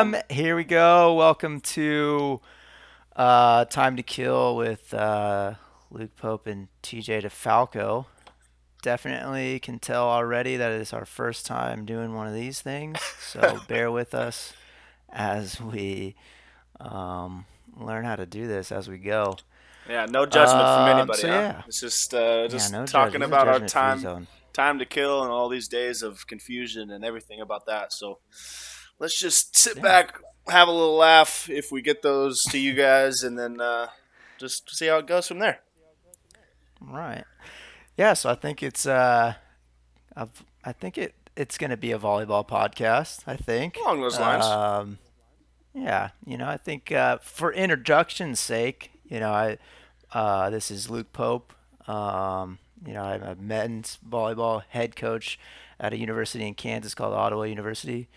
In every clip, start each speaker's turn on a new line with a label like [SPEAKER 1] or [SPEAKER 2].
[SPEAKER 1] am. Here we go. Welcome to uh, Time to Kill with uh, Luke Pope and TJ DeFalco. Definitely can tell already that it is our first time doing one of these things. So bear with us as we um, learn how to do this as we go.
[SPEAKER 2] Yeah, no judgment from
[SPEAKER 1] Um,
[SPEAKER 2] anybody.
[SPEAKER 1] so
[SPEAKER 2] huh?
[SPEAKER 1] yeah.
[SPEAKER 2] It's just uh,
[SPEAKER 1] Yeah,
[SPEAKER 2] just
[SPEAKER 1] no
[SPEAKER 2] talking about our time time to kill and all these days of confusion and everything about that. So let's just sit
[SPEAKER 1] Yeah.
[SPEAKER 2] back, have a little laugh if we get those to you guys, and then uh, just see how it goes from there.
[SPEAKER 1] Right. Yeah, so I think it's uh I've, I think it it's going to be a volleyball podcast, I think.
[SPEAKER 2] Along those lines.
[SPEAKER 1] Um yeah, you know, I think uh, for introduction's sake, you know, I uh, this is Luke Pope. Um, you know, I'm a men's volleyball head coach at a university in Kansas called Ottawa University.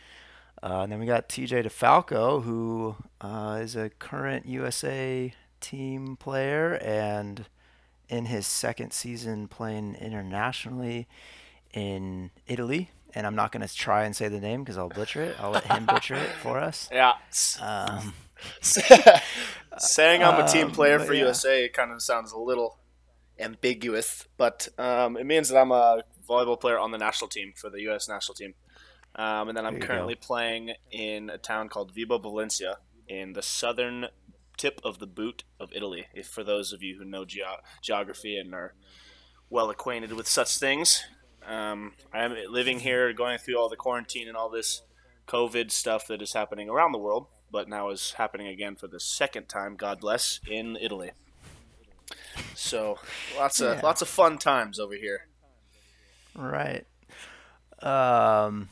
[SPEAKER 1] Uh, and then we got TJ DeFalco, who uh, is a current USA team player and in his second season playing internationally in Italy. And I'm not going to try and say the name because I'll butcher it. I'll let him butcher it for us.
[SPEAKER 2] yeah.
[SPEAKER 1] Um,
[SPEAKER 2] Saying I'm a team
[SPEAKER 1] Um,
[SPEAKER 2] player
[SPEAKER 1] but
[SPEAKER 2] for
[SPEAKER 1] yeah.
[SPEAKER 2] USA kind of sounds a little ambiguous, but um, it means that I'm a volleyball player on the national team for the U.S. national team. Um, and then I'm currently playing in a town called Vibo Valentia in the southern tip of the boot of Italy. If for those of you who know geo- geography and are well acquainted with such things, um, I am living here, going through all the quarantine and all this COVID stuff that is happening around the world, but now is happening again for the second time. God bless in Italy. So lots of
[SPEAKER 1] Yeah.
[SPEAKER 2] lots of fun times over here.
[SPEAKER 1] Right. Um,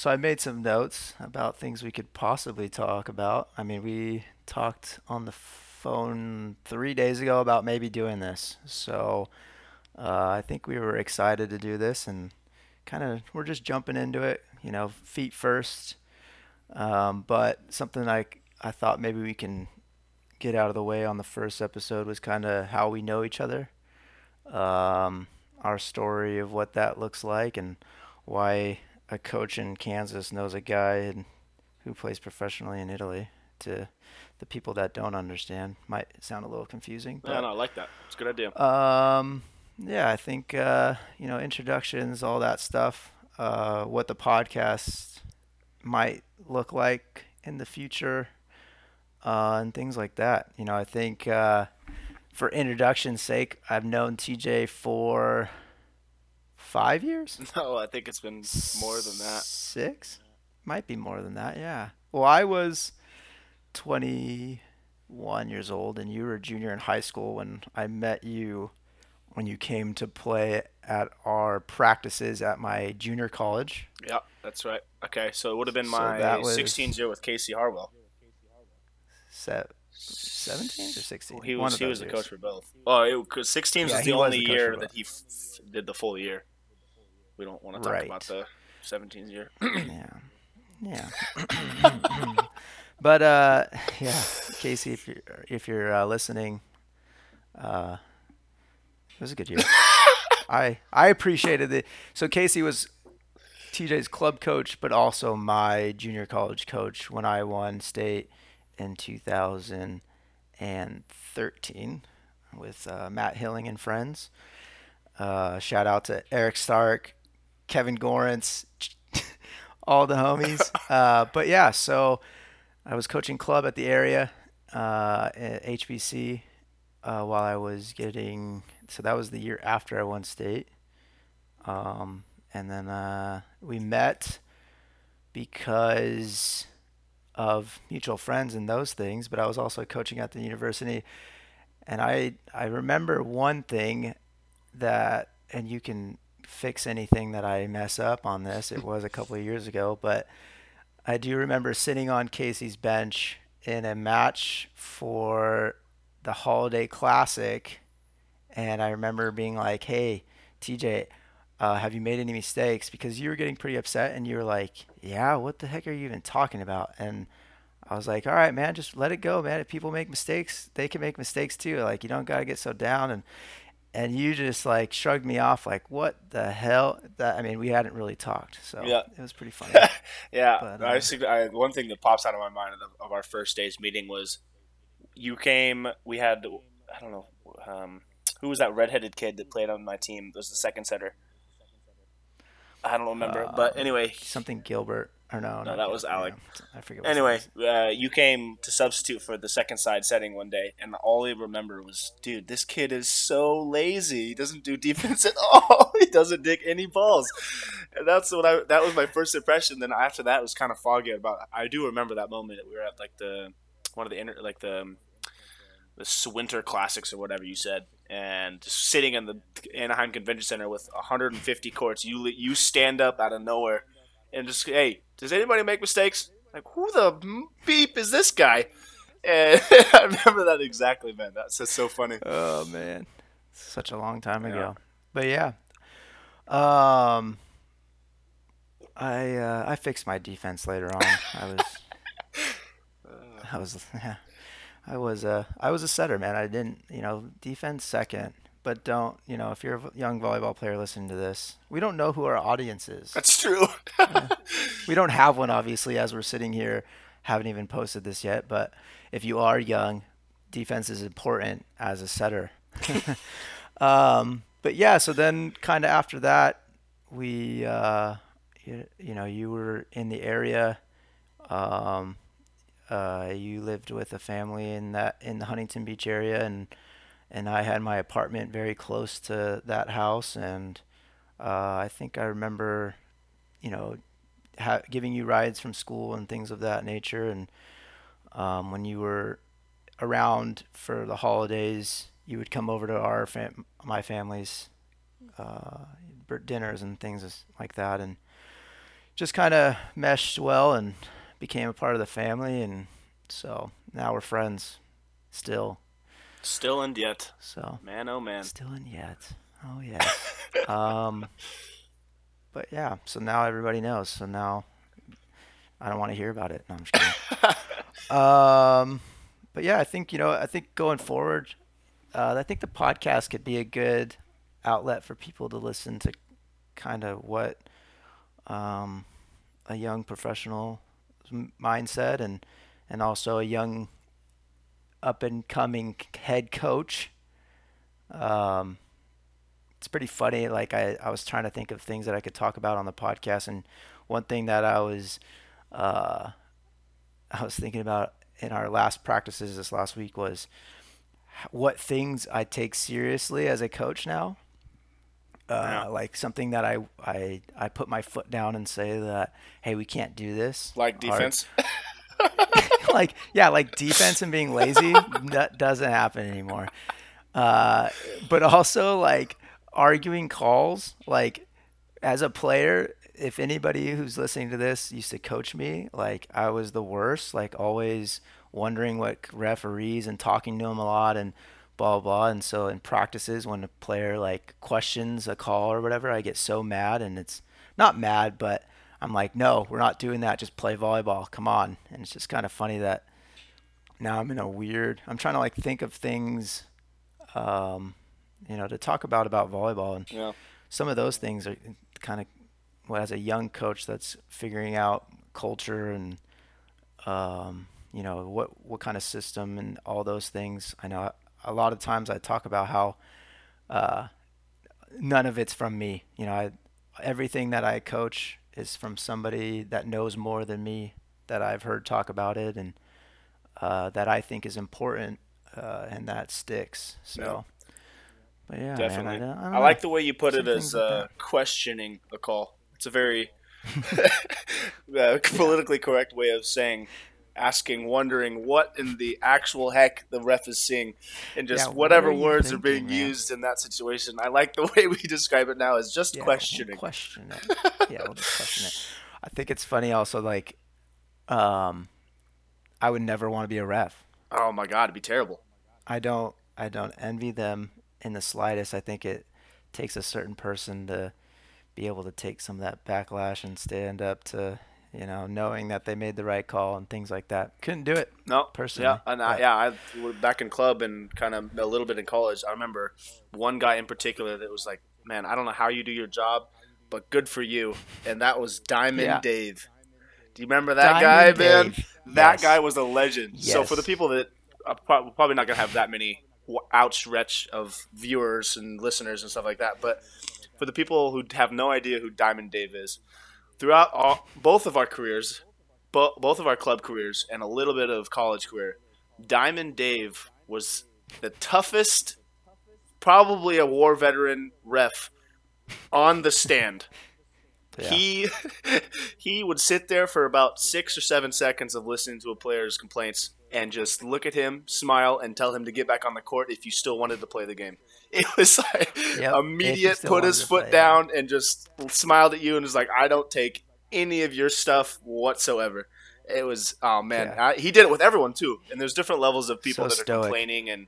[SPEAKER 1] so I made some notes about things we could possibly talk about. I mean, we talked on the phone three days ago about maybe doing this. So uh, I think we were excited to do this and kind of we're just jumping into it, you know, feet first. Um, but something like I thought maybe we can get out of the way on the first episode was kind of how we know each other. Um, our story of what that looks like and why a coach in Kansas knows a guy in, who plays professionally in Italy. To the people that don't understand, might sound a little confusing. But,
[SPEAKER 2] no, I like that. It's a good idea.
[SPEAKER 1] um, yeah, I think uh, you know introductions, all that stuff. Uh, what the podcast might look like in the future, uh, and things like that. You know, I think uh, for introduction's sake, I've known TJ for five years.
[SPEAKER 2] No, I think it's been more than that.
[SPEAKER 1] Six, might be more than that. Yeah. Well, I was twenty-one years old, and you were a junior in high school when I met you. When you came to play at our practices at my junior college.
[SPEAKER 2] Yeah, that's right. Okay, so it would have been
[SPEAKER 1] So
[SPEAKER 2] my
[SPEAKER 1] that was-
[SPEAKER 2] 16 year with Casey Harwell.
[SPEAKER 1] Se- 17 or 16?
[SPEAKER 2] He was he was the coach for both. Oh, because 16
[SPEAKER 1] Yeah,
[SPEAKER 2] was the only
[SPEAKER 1] coach
[SPEAKER 2] year that he f- did the full year. We don't want to talk
[SPEAKER 1] Right.
[SPEAKER 2] about the 17th year.
[SPEAKER 1] Yeah. Yeah. but uh yeah, Casey if you're if you're uh, listening uh it was a good year. I I appreciated it. So Casey was TJ's club coach but also my junior college coach when I won state in 2013 with uh, Matt Hilling and friends. Uh, shout out to Eric Stark, Kevin Gorence, all the homies. Uh, but yeah, so I was coaching club at the area uh, at HBC uh, while I was getting. So that was the year after I won state. Um, and then uh, we met because of mutual friends and those things. But I was also coaching at the university, and I I remember one thing that, and you can fix anything that I mess up on this. It was a couple of years ago, but I do remember sitting on Casey's bench in a match for the Holiday Classic, and I remember being like, "Hey, TJ, uh, have you made any mistakes?" Because you were getting pretty upset, and you were like, "Yeah, what the heck are you even talking about?" And I was like, "All right, man, just let it go, man. If people make mistakes, they can make mistakes too. Like you don't gotta get so down." And and you just like shrugged me off like what the hell that i mean we hadn't really talked so
[SPEAKER 2] Yeah.
[SPEAKER 1] it was pretty funny
[SPEAKER 2] yeah,
[SPEAKER 1] But,
[SPEAKER 2] I,
[SPEAKER 1] uh,
[SPEAKER 2] I, one thing that pops out of my mind of, the, of our first day's meeting was you came. We had I don't know um, who was that redheaded kid that played on my team. Was the second center. I don't remember, but
[SPEAKER 1] Uh,
[SPEAKER 2] anyway,
[SPEAKER 1] something gilbert or no,
[SPEAKER 2] No, that was Alec.
[SPEAKER 1] yeah. i forget what
[SPEAKER 2] anyway, uh, you came to substitute for the second side setting one day, and all I remember was, dude, this kid is so lazy. He doesn't do defense at all. he doesn't dig any balls. And that's what I. That was my first impression. Then after that, it was kind of foggy about. I do remember that moment. That we were at like the one of the inter, like the um, the winter classics or whatever you said, and just sitting in the Anaheim Convention Center with 150 courts. You you stand up out of nowhere and just hey, does anybody make mistakes? Like who the beep is this guy? And I remember that exactly, man. That's just so funny.
[SPEAKER 1] Oh man, such a long time
[SPEAKER 2] Yeah.
[SPEAKER 1] ago. But yeah, um, I uh, I fixed my defense later on. I was I was I was a I was a setter, man. I didn't you know defense second, but don't you know if you're a young volleyball player listening to this, we don't know who our audience is.
[SPEAKER 2] That's true.
[SPEAKER 1] We don't have one, obviously, as we're sitting here. Haven't even posted this yet, but if you are young, defense is important as a setter. um, but yeah, so then kind of after that, we, uh, you, you know, you were in the area. Um, uh, you lived with a family in that in the Huntington Beach area, and and I had my apartment very close to that house, and uh, I think I remember, you know, ha- giving you rides from school and things of that nature. And um, when you were around for the holidays, you would come over to our fam- my family's uh, dinners and things like that, and just kind of meshed well and became a part of the family. And so now we're friends, still.
[SPEAKER 2] Still and yet,
[SPEAKER 1] So
[SPEAKER 2] man, oh man.
[SPEAKER 1] still in yet. Oh yeah. um, but yeah, so now everybody knows. So now I don't want to hear about it. No, I'm just kidding. um, but yeah, I think you know, I think going forward, uh, I think the podcast could be a good outlet for people to listen to, kind of what um, a young professional mindset and and also a young up and coming head coach. Um, it's pretty funny. Like I, I was trying to think of things that I could talk about on the podcast, and one thing that I was, uh, I was thinking about in our last practices this last week was what things I take seriously as a coach now. Uh,
[SPEAKER 2] Yeah.
[SPEAKER 1] Like something that I, I I put my foot down and say that hey we can't do this
[SPEAKER 2] Like defense.
[SPEAKER 1] like yeah, like defense and being lazy that doesn't happen anymore. Uh, but also like arguing calls. Like as a player, if anybody who's listening to this used to coach me, like I was the worst. Like always wondering what referees and talking to them a lot and blah blah. And so in practices, when a player like questions a call or whatever, I get so mad and it's not mad, but I'm like, no, we're not doing that. Just play volleyball. Come on. And it's just kind of funny that now I'm in a weird. I'm trying to like think of things, um, you know, to talk about about volleyball, and
[SPEAKER 2] Yeah.
[SPEAKER 1] some of those things are kind of well, as a young coach that's figuring out culture and um, you know what what kind of system and all those things. I know a lot of times I talk about how uh, none of it's from me. You know, I, everything that I coach is from somebody that knows more than me that I've heard talk about it and uh, that I think is important uh, and that sticks. So, but yeah,
[SPEAKER 2] Definitely.
[SPEAKER 1] man, I, I,
[SPEAKER 2] I like the way you put it as
[SPEAKER 1] like
[SPEAKER 2] uh, questioning a call. It's a very uh, politically correct way of saying, asking, wondering what in the actual heck the ref is seeing, and just
[SPEAKER 1] Yeah, what
[SPEAKER 2] whatever
[SPEAKER 1] are you
[SPEAKER 2] words are being
[SPEAKER 1] thinking, man?
[SPEAKER 2] used in that situation. I like the way we describe it now as just
[SPEAKER 1] Yeah, we'll
[SPEAKER 2] questioning.
[SPEAKER 1] Question it. yeah, we'll just question it. I think it's funny also like um I would never want to be a ref.
[SPEAKER 2] oh my god, it'd be terrible.
[SPEAKER 1] I don't I don't envy them in the slightest. I think it takes a certain person to be able to take some of that backlash and stand up to you know, knowing that they made the right call and things like that. Couldn't do it.
[SPEAKER 2] No,
[SPEAKER 1] personally.
[SPEAKER 2] Yeah, and I, yeah, I we're back in club and kind of a little bit in college. I remember one guy in particular that was like, "Man, I don't know how you do your job, but good for you." And that was Diamond
[SPEAKER 1] Yeah.
[SPEAKER 2] Dave. Do you remember that
[SPEAKER 1] Diamond
[SPEAKER 2] guy, man? That
[SPEAKER 1] Yes.
[SPEAKER 2] guy was a legend. So for the people that are probably not gonna have that many outstretch of viewers and listeners and stuff like that, but for the people who have no idea who Diamond Dave is, throughout all, both of our careers, bo- both of our club careers, and a little bit of college career, Diamond Dave was the toughest, probably a war veteran ref on the stand.
[SPEAKER 1] Yeah.
[SPEAKER 2] He he would sit there for about six or seven seconds of listening to a player's complaints and just look at him, smile, and tell him to get back on the court if you still wanted to play the game. It was like
[SPEAKER 1] Yep,
[SPEAKER 2] immediate put his foot down and just smiled at you and was like, I don't take any of your stuff whatsoever. It was oh man,
[SPEAKER 1] Yeah.
[SPEAKER 2] I, he did it with everyone too. And there's different levels of people
[SPEAKER 1] So
[SPEAKER 2] that are
[SPEAKER 1] stoic.
[SPEAKER 2] complaining and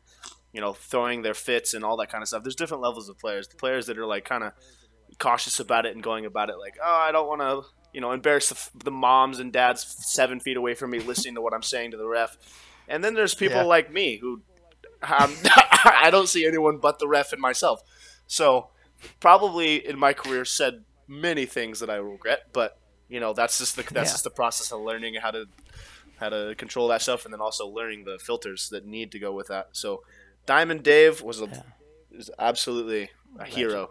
[SPEAKER 2] you know throwing their fits and all that kind of stuff. There's different levels of players. The players that are like kind of cautious about it and going about it like, oh, I don't want to, you know, embarrass the, the moms and dads seven feet away from me listening to what I'm saying to the ref. And then there's people
[SPEAKER 1] Yeah.
[SPEAKER 2] like me who um, I don't see anyone but the ref and myself. So probably in my career said many things that I regret, but you know that's just the that's
[SPEAKER 1] Yeah.
[SPEAKER 2] just the process of learning how to how to control that stuff, and then also learning the filters that need to go with that. So Diamond Dave was a
[SPEAKER 1] Yeah.
[SPEAKER 2] is absolutely a hero.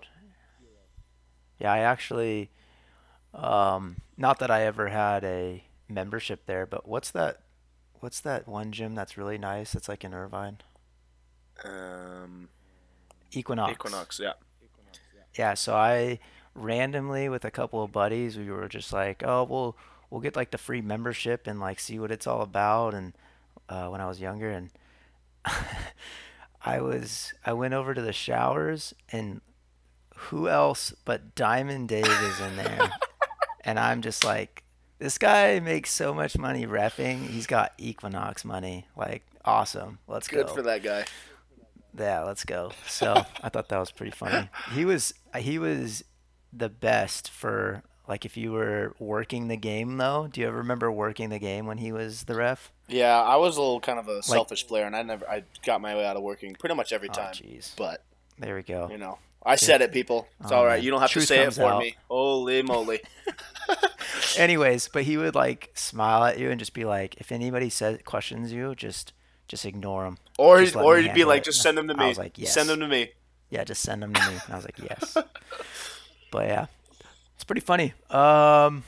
[SPEAKER 1] Yeah, I actually, um, not that I ever had a membership there, but what's that? What's that one gym that's really nice? It's like in Irvine,
[SPEAKER 2] Um,
[SPEAKER 1] Equinox.
[SPEAKER 2] Equinox, yeah.
[SPEAKER 1] Yeah, so I randomly with a couple of buddies, we were just like, oh, we'll we'll get like the free membership and like see what it's all about. And uh, when I was younger, and I was I went over to the showers, and who else but Diamond Dave is in there, and I'm just like, this guy makes so much money repping. He's got Equinox money, like awesome. Let's
[SPEAKER 2] Good
[SPEAKER 1] go.
[SPEAKER 2] Good for that guy.
[SPEAKER 1] Yeah, let's go. So I thought that was pretty funny. He was he was the best for like if you were working the game though. Do you ever remember working the game when he was the ref?
[SPEAKER 2] Yeah, I was a little kind of a selfish player, and I never I got my way out of working pretty much every
[SPEAKER 1] Oh
[SPEAKER 2] time.
[SPEAKER 1] jeez.
[SPEAKER 2] but
[SPEAKER 1] There we go.
[SPEAKER 2] you know, I said it, people. It's
[SPEAKER 1] Oh,
[SPEAKER 2] all right.
[SPEAKER 1] man.
[SPEAKER 2] You don't have
[SPEAKER 1] Truth
[SPEAKER 2] to say it for
[SPEAKER 1] out.
[SPEAKER 2] me. Holy moly!
[SPEAKER 1] Anyways, but he would like smile at you and just be like, if anybody says questions you, just just ignore them.
[SPEAKER 2] Or
[SPEAKER 1] Just
[SPEAKER 2] or he'd be like,
[SPEAKER 1] it.
[SPEAKER 2] just send them to me.
[SPEAKER 1] I was like, yes.
[SPEAKER 2] Send them to me.
[SPEAKER 1] Yeah, just send them to me. And I was like, yes. but yeah, it's pretty funny. Um,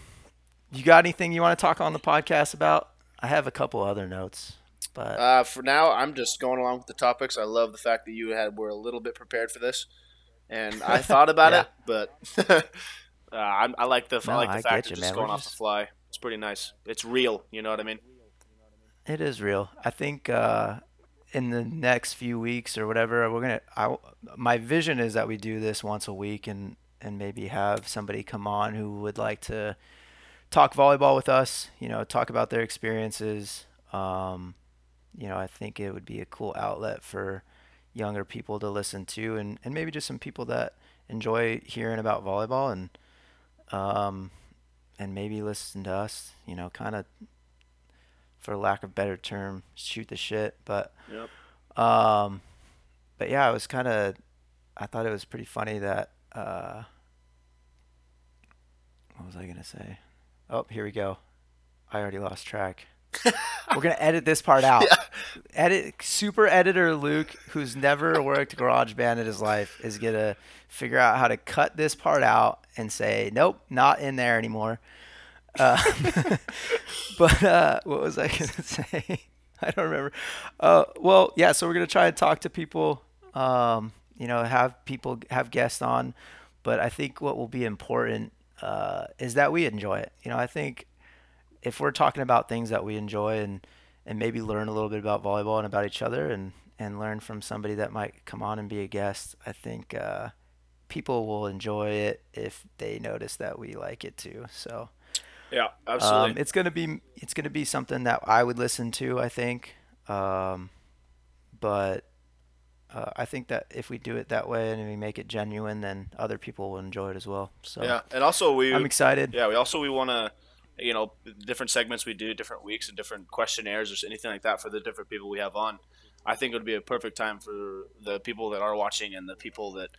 [SPEAKER 1] you got anything you want to talk on the podcast about? I have a couple other notes, but
[SPEAKER 2] Uh, for now, I'm just going along with the topics. I love the fact that you had were a little bit prepared for this, and I thought about
[SPEAKER 1] Yeah.
[SPEAKER 2] it, but uh, I, I like the I like the
[SPEAKER 1] I
[SPEAKER 2] fact of
[SPEAKER 1] you,
[SPEAKER 2] just
[SPEAKER 1] man.
[SPEAKER 2] going
[SPEAKER 1] We're
[SPEAKER 2] off
[SPEAKER 1] just-
[SPEAKER 2] the fly. It's pretty nice. It's real. You know what I mean?
[SPEAKER 1] It is real. I think uh, in the next few weeks or whatever, we're gonna. I, my vision is that we do this once a week and and maybe have somebody come on who would like to talk volleyball with us. You know, talk about their experiences. Um, you know, I think it would be a cool outlet for younger people to listen to, and and maybe just some people that enjoy hearing about volleyball and um and maybe listen to us. You know, kind of for lack of better term, shoot the shit. But
[SPEAKER 2] Yep.
[SPEAKER 1] um, but yeah, it was kind of. I thought it was pretty funny that. Uh, what was I gonna say? Oh, here we go. I already lost track. We're gonna edit this part out. Edit super editor Luke, who's never worked GarageBand in his life, is gonna figure out how to cut this part out and say, "Nope, not in there anymore." Uh, but uh, what was I gonna say? I don't remember. Uh, well, yeah. So we're gonna try and talk to people. Um, you know, have people have guests on. But I think what will be important uh, is that we enjoy it. You know, I think if we're talking about things that we enjoy and and maybe learn a little bit about volleyball and about each other and and learn from somebody that might come on and be a guest, I think uh, people will enjoy it if they notice that we like it too. So.
[SPEAKER 2] Yeah, absolutely.
[SPEAKER 1] Um, it's gonna be it's gonna be something that I would listen to. I think, um, but uh, I think that if we do it that way and we make it genuine, then other people will enjoy it as well. So
[SPEAKER 2] yeah, and also we
[SPEAKER 1] I'm excited.
[SPEAKER 2] Yeah, we also we want to you know, different segments we do, different weeks, and different questionnaires or anything like that for the different people we have on. I think it would be a perfect time for the people that are watching and the people that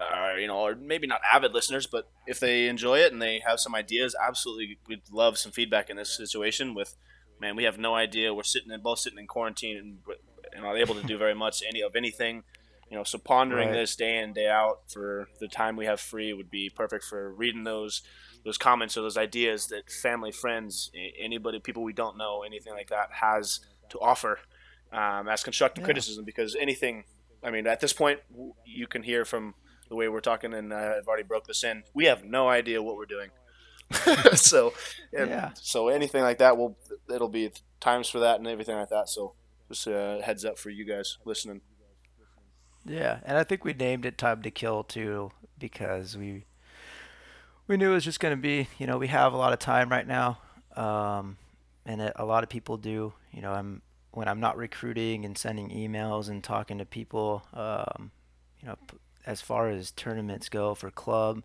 [SPEAKER 2] are, you know, or maybe not avid listeners, but if they enjoy it and they have some ideas, absolutely, we'd love some feedback in this situation. With man, we have no idea. We're sitting in both sitting in quarantine and, and not able to do very much any of anything. You know, so pondering
[SPEAKER 1] Right.
[SPEAKER 2] this day in day out for the time we have free would be perfect for reading those those comments or those ideas that family, friends, anybody, people we don't know, anything like that has to offer um, as constructive
[SPEAKER 1] Yeah.
[SPEAKER 2] criticism. Because anything, I mean, at this point, you can hear from the way we're talking, and I've already broke this in. We have no idea what we're doing. so,
[SPEAKER 1] Yeah.
[SPEAKER 2] so anything like that, will it'll be times for that and everything like that. So, just a heads up for you guys listening.
[SPEAKER 1] Yeah, and I think we named it Time to Kill too because we we knew it was just going to be, you know, we have a lot of time right now, um, and it, a lot of people do. You know, I'm when I'm not recruiting and sending emails and talking to people, um, you know, p- as far as tournaments go for club,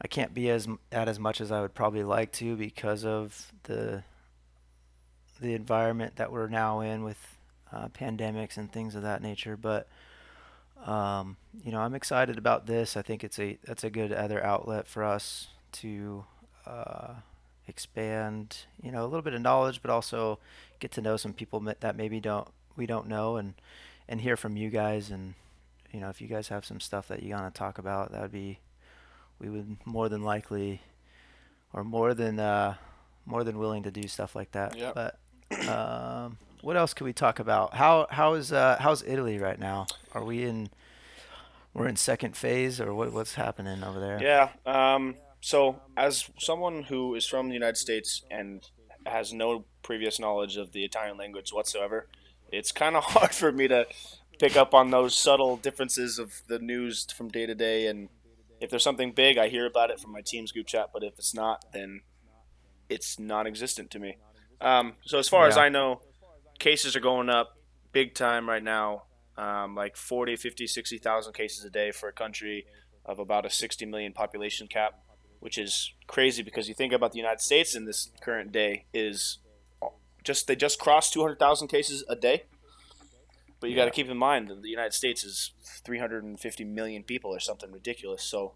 [SPEAKER 1] I can't be as at as much as I would probably like to because of the the environment that we're now in with uh, pandemics and things of that nature, but um, you know, I'm excited about this. I think it's a that's a good other outlet for us to uh, expand, you know, a little bit of knowledge, but also get to know some people that maybe don't we don't know, and and hear from you guys. And you know, if you guys have some stuff that you want to talk about, that would be we would more than likely, or more than uh, more than willing to do stuff like that.
[SPEAKER 2] Yep.
[SPEAKER 1] But um, what else can we talk about? How how is uh, how's Italy right now? Are we in we're in second phase, or what what's happening over there?
[SPEAKER 2] Yeah. Um, so, as someone who is from the United States and has no previous knowledge of the Italian language whatsoever, it's kind of hard for me to pick up on those subtle differences of the news from day to day. And if there's something big, I hear about it from my team's group chat. But if it's not, then it's non-existent to me. Um, so, as far as I know, cases are going up big time right now. Um, like 40, 50, 60,000 cases a day for a country of about a 60 million population cap, which is crazy because you think about the United States in this current day is just they just crossed 200,000 cases a day. But you got to keep in mind that the United States is 350 million people or something ridiculous. So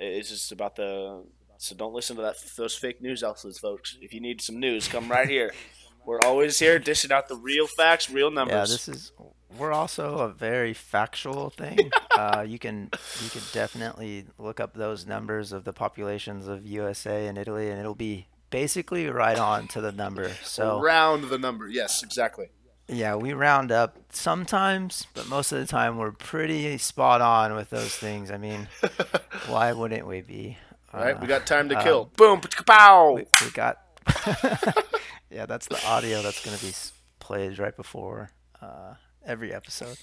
[SPEAKER 2] it's just about the so don't listen to that those fake news outlets, folks. If you need some news, come right here. We're always here dishing out the real facts, real numbers.
[SPEAKER 1] Yeah, this is. We're also a very factual thing. uh, you can you can definitely look up those numbers of the populations of USA and Italy, and it'll be basically right on to the number. So
[SPEAKER 2] round the number. Yes, exactly.
[SPEAKER 1] Yeah, we round up sometimes, but most of the time we're pretty spot on with those things. I mean, why wouldn't we be?
[SPEAKER 2] All right,
[SPEAKER 1] Uh,
[SPEAKER 2] we got time to
[SPEAKER 1] um,
[SPEAKER 2] kill. Boom, pow.
[SPEAKER 1] we, we got yeah that's the audio that's going to be played right before uh, every episode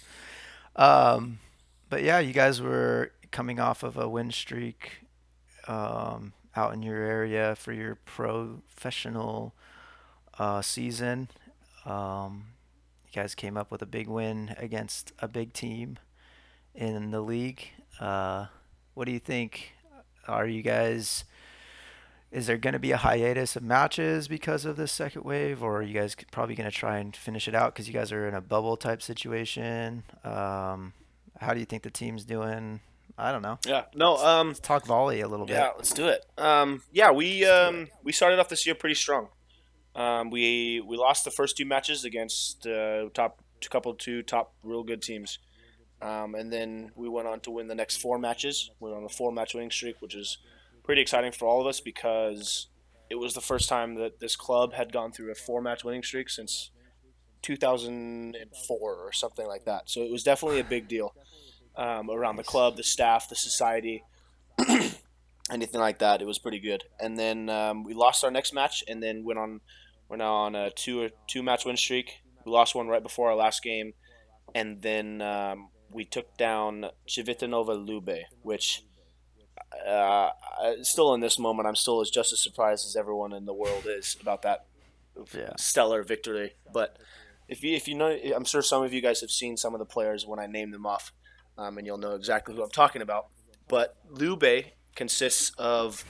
[SPEAKER 1] um, but yeah you guys were coming off of a win streak um, out in your area for your professional uh, season um, guys came up with a big win against a big team in the league uh, what do you think are you guys is there going to be a hiatus of matches because of this second wave, or are you guys probably going to try and finish it out because you guys are in a bubble type situation? Um, how do you think the team's doing? I don't know.
[SPEAKER 2] Yeah. No. Um.
[SPEAKER 1] Let's talk volley a little bit.
[SPEAKER 2] Yeah. Let's do it. Um. Yeah. We um we started off this year pretty strong. Um. We we lost the first two matches against uh, top couple two top real good teams. Um, and then we went on to win the next four matches. We were on a four match winning streak, which is pretty exciting for all of us because it was the first time that this club had gone through a four match winning streak since 2004 or something like that. So it was definitely a big deal um, around the club, the staff, the society, anything like that. It was pretty good. And then um, we lost our next match, and then went on. We're now on a two two match win streak. We lost one right before our last game, and then um, we took down Civitanova Lube, which uh, still in this moment, I'm still as just as surprised as everyone in the world is about that
[SPEAKER 1] Yeah.
[SPEAKER 2] stellar victory. But if you if you know, I'm sure some of you guys have seen some of the players when I name them off, um, and you'll know exactly who I'm talking about. But Lube consists of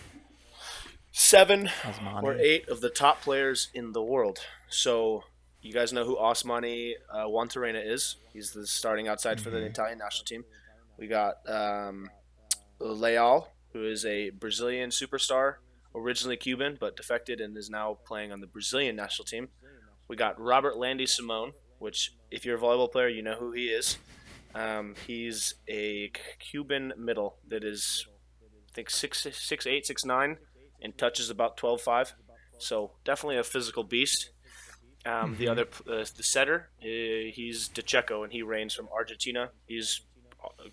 [SPEAKER 2] seven
[SPEAKER 1] Osmany.
[SPEAKER 2] or eight of the top players in the world. So you guys know who Osmany uh, Juantorena is. He's the starting outside for the
[SPEAKER 1] Mhm.
[SPEAKER 2] Italian national team. We got um, Leal, who is a Brazilian superstar, originally Cuban, but defected and is now playing on the Brazilian national team. We got Robertlandy Simón, which, if you're a volleyball player, you know who he is. Um, he's a Cuban middle that is, I think, six, six, eight, six, nine, and touches about 12, 5. So definitely a physical beast. Um, The
[SPEAKER 1] Mhm.
[SPEAKER 2] other, uh, the setter, uh, he's De Cecco, and he reigns from Argentina. He's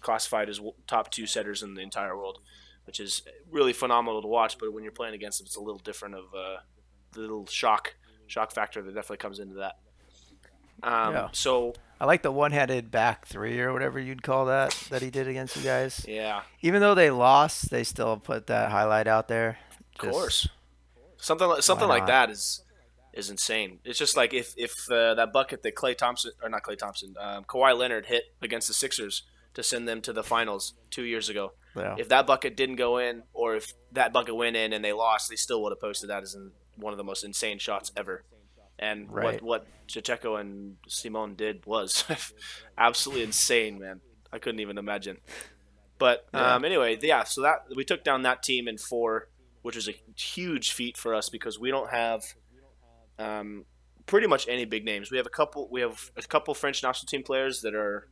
[SPEAKER 2] classified as top two setters in the entire world, which is really phenomenal to watch. But when you're playing against him, it's a little different of uh, the little shock shock factor that definitely comes into that. Um,
[SPEAKER 1] Yeah.
[SPEAKER 2] So
[SPEAKER 1] I like the one-handed back three or whatever you'd call that that he did against you guys.
[SPEAKER 2] yeah,
[SPEAKER 1] Even though they lost, they still put that highlight out there.
[SPEAKER 2] Of course, something like something like that is is insane. It's just like if if uh, that bucket that Klay Thompson or not Klay Thompson, um, Kawhi Leonard hit against the Sixers to send them to the finals two years ago.
[SPEAKER 1] Yeah.
[SPEAKER 2] If that bucket didn't go in, or if that bucket went in and they lost, they still would have posted that as in one of the most insane shots ever. And
[SPEAKER 1] Right.
[SPEAKER 2] what what De Cecco and Simón did was absolutely insane, man. I couldn't even imagine. But
[SPEAKER 1] Yeah.
[SPEAKER 2] um, anyway, yeah. So that we took down that team in four, which is a huge feat for us because we don't have um, pretty much any big names. We have a couple. We have a couple French national team players that are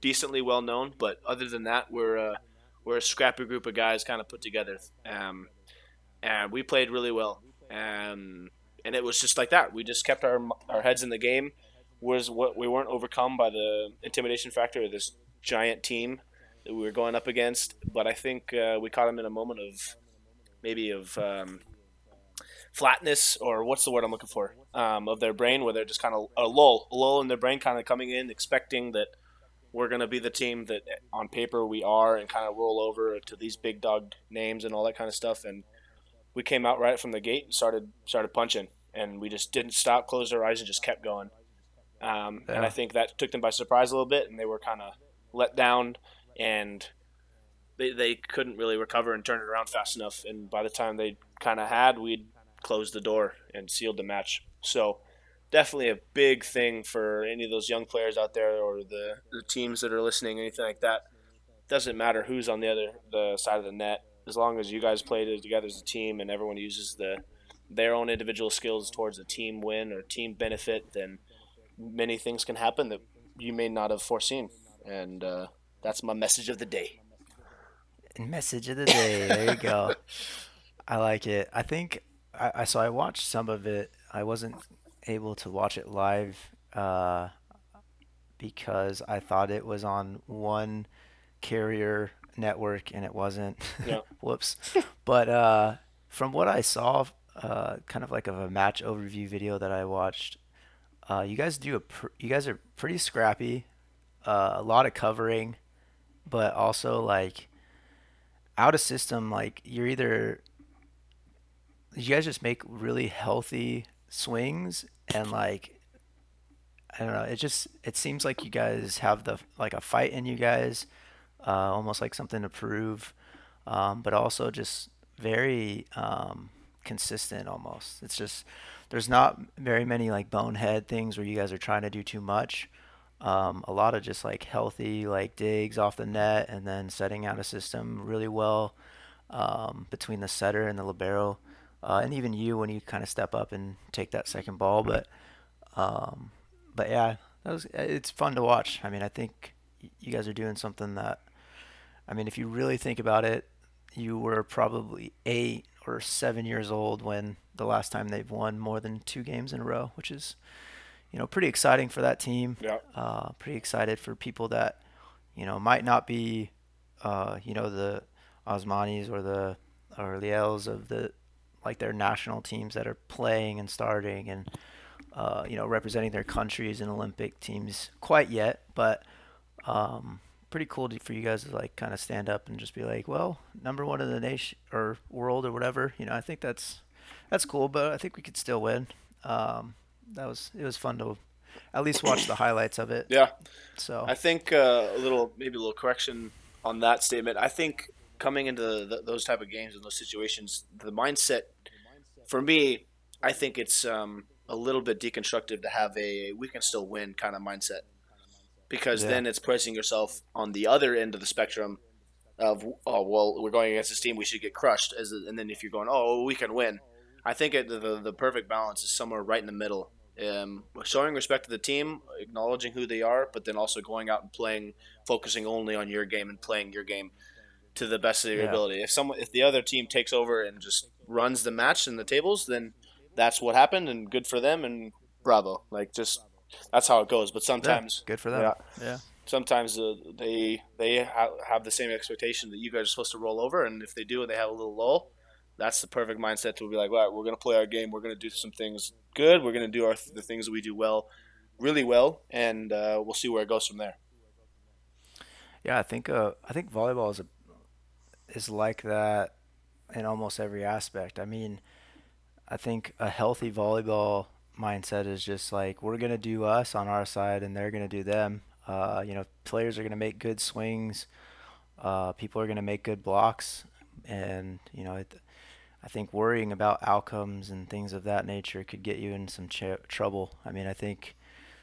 [SPEAKER 2] decently well known, but other than that, we're uh, we're a scrappy group of guys kind of put together, um, and we played really well. Um, and it was just like that. We just kept our our heads in the game. Was what we weren't overcome by the intimidation factor of this giant team that we were going up against. But I think uh, we caught them in a moment of maybe of um, flatness or what's the word I'm looking for um, of their brain where they're just kind of a lull, a lull in their brain, kind of coming in expecting that we're going to be the team that on paper we are and kind of roll over to these big dog names and all that kind of stuff. And we came out right from the gate and started started punching, and we just didn't stop, closed our eyes, and just kept going. Um, And I think that took them by surprise a little bit, and they were kind of let down, and they, they couldn't really recover and turn it around fast enough. And by the time they kind of had, we'd closed the door and sealed the match. So definitely a big thing for any of those young players out there or the, the teams that are listening, anything like that. Doesn't matter who's on the other the side of the net, as long as you guys play together as a team and everyone uses the their own individual skills towards a team win or team benefit, then many things can happen that you may not have foreseen. And uh, that's my message of the day.
[SPEAKER 1] Message of the day. There you go. I like it. I think I, I so I watched some of it. I wasn't able to watch it live uh, because I thought it was on one carrier network and it wasn't.
[SPEAKER 2] Yeah.
[SPEAKER 1] Whoops. But uh, from what I saw, uh, kind of like of a match overview video that I watched, uh, you guys do a pr- you guys are pretty scrappy, uh, a lot of covering, but also like out of system. Like you're either you guys just make really healthy swings and like I don't know. It just it seems like you guys have the like a fight in you guys, uh, almost like something to prove, um, but also just very um, consistent. Almost, it's just there's not very many like bonehead things where you guys are trying to do too much. Um, a lot of just like healthy like digs off the net and then setting out a system really well um, between the setter and the libero, uh, and even you when you kind of step up and take that second ball. But um, but yeah, that was it's fun to watch. I mean, I think you guys are doing something that, I mean, if you really think about it, you were probably eight or seven years old when the last time they've won more than two games in a row, which is, you know, pretty exciting for that team.
[SPEAKER 2] Yeah.
[SPEAKER 1] Uh, pretty excited for people that, you know, might not be, uh, you know, the Osmanys or the or Leals of the like their national teams that are playing and starting and uh, you know representing their countries in Olympic teams quite yet, but um, pretty cool to, for you guys to like kind of stand up and just be like, well, number one in the nation or world or whatever. You know, I think that's that's cool, but I think we could still win. Um, that was it was fun to at least watch the highlights of it.
[SPEAKER 2] Yeah.
[SPEAKER 1] So
[SPEAKER 2] I think uh, a little, maybe a little correction on that statement. I think coming into the, those type of games and those situations, the mindset for me, I think it's um, a little bit deconstructive to have a we can still win kind of mindset because
[SPEAKER 1] Yeah.
[SPEAKER 2] then it's placing yourself on the other end of the spectrum of oh well we're going against this team we should get crushed as a, and then if you're going oh we can win I think it, the the perfect balance is somewhere right in the middle um, showing respect to the team acknowledging who they are but then also going out and playing focusing only on your game and playing your game to the best of your
[SPEAKER 1] Yeah.
[SPEAKER 2] ability if someone if the other team takes over and just runs the match and the tables then that's what happened and good for them and bravo like just that's how it goes but
[SPEAKER 1] Yeah,
[SPEAKER 2] sometimes
[SPEAKER 1] good for them.
[SPEAKER 2] yeah.
[SPEAKER 1] yeah.
[SPEAKER 2] sometimes uh, they they ha- have the same expectation that you guys are supposed to roll over, and if they do and they have a little lull, that's the perfect mindset to be like, well, we're gonna play our game, we're gonna do some things good, we're gonna do our the things we do well, really well, and uh, we'll see where it goes from there.
[SPEAKER 1] Yeah, I think uh, I think volleyball is a, is like that in almost every aspect. I mean, I think a healthy volleyball mindset is just like we're gonna do us on our side, and they're gonna do them. Uh, you know, players are gonna make good swings. Uh, people are gonna make good blocks, and you know, it, I think worrying about outcomes and things of that nature could get you in some ch- trouble. I mean, I think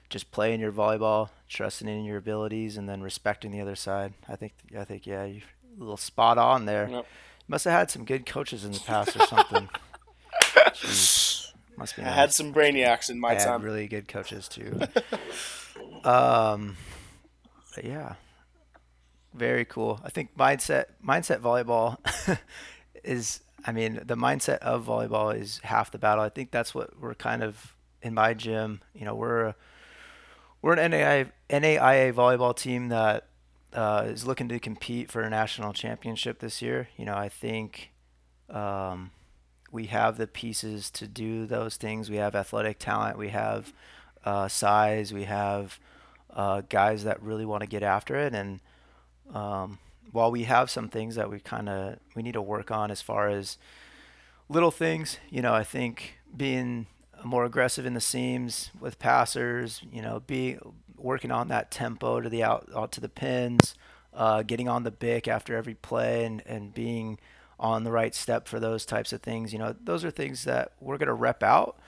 [SPEAKER 1] just playing your volleyball, trusting in your abilities, and then respecting the other side. I think I think yeah, you're a little spot on there.
[SPEAKER 2] Yep.
[SPEAKER 1] Must have had some good coaches in the past or something. Jeez, must be
[SPEAKER 2] I had some brainiacs in my
[SPEAKER 1] I had
[SPEAKER 2] time.
[SPEAKER 1] really good coaches too. um, but yeah, very cool. I think mindset mindset volleyball is. I mean, the mindset of volleyball is half the battle. I think that's what we're kind of in my gym. You know, we're we're an NAIA, NAIA volleyball team that uh, is looking to compete for a national championship this year. You know, I think um, we have the pieces to do those things. We have athletic talent. We have uh, size. We have uh, guys that really want to get after it. And um, while we have some things that we kind of we need to work on as far as little things, you know, I think being more aggressive in the seams with passers, you know, be working on that tempo to the out, out to the pins, uh, getting on the bick after every play, and and being on the right step for those types of things. You know, those are things that we're gonna rep out,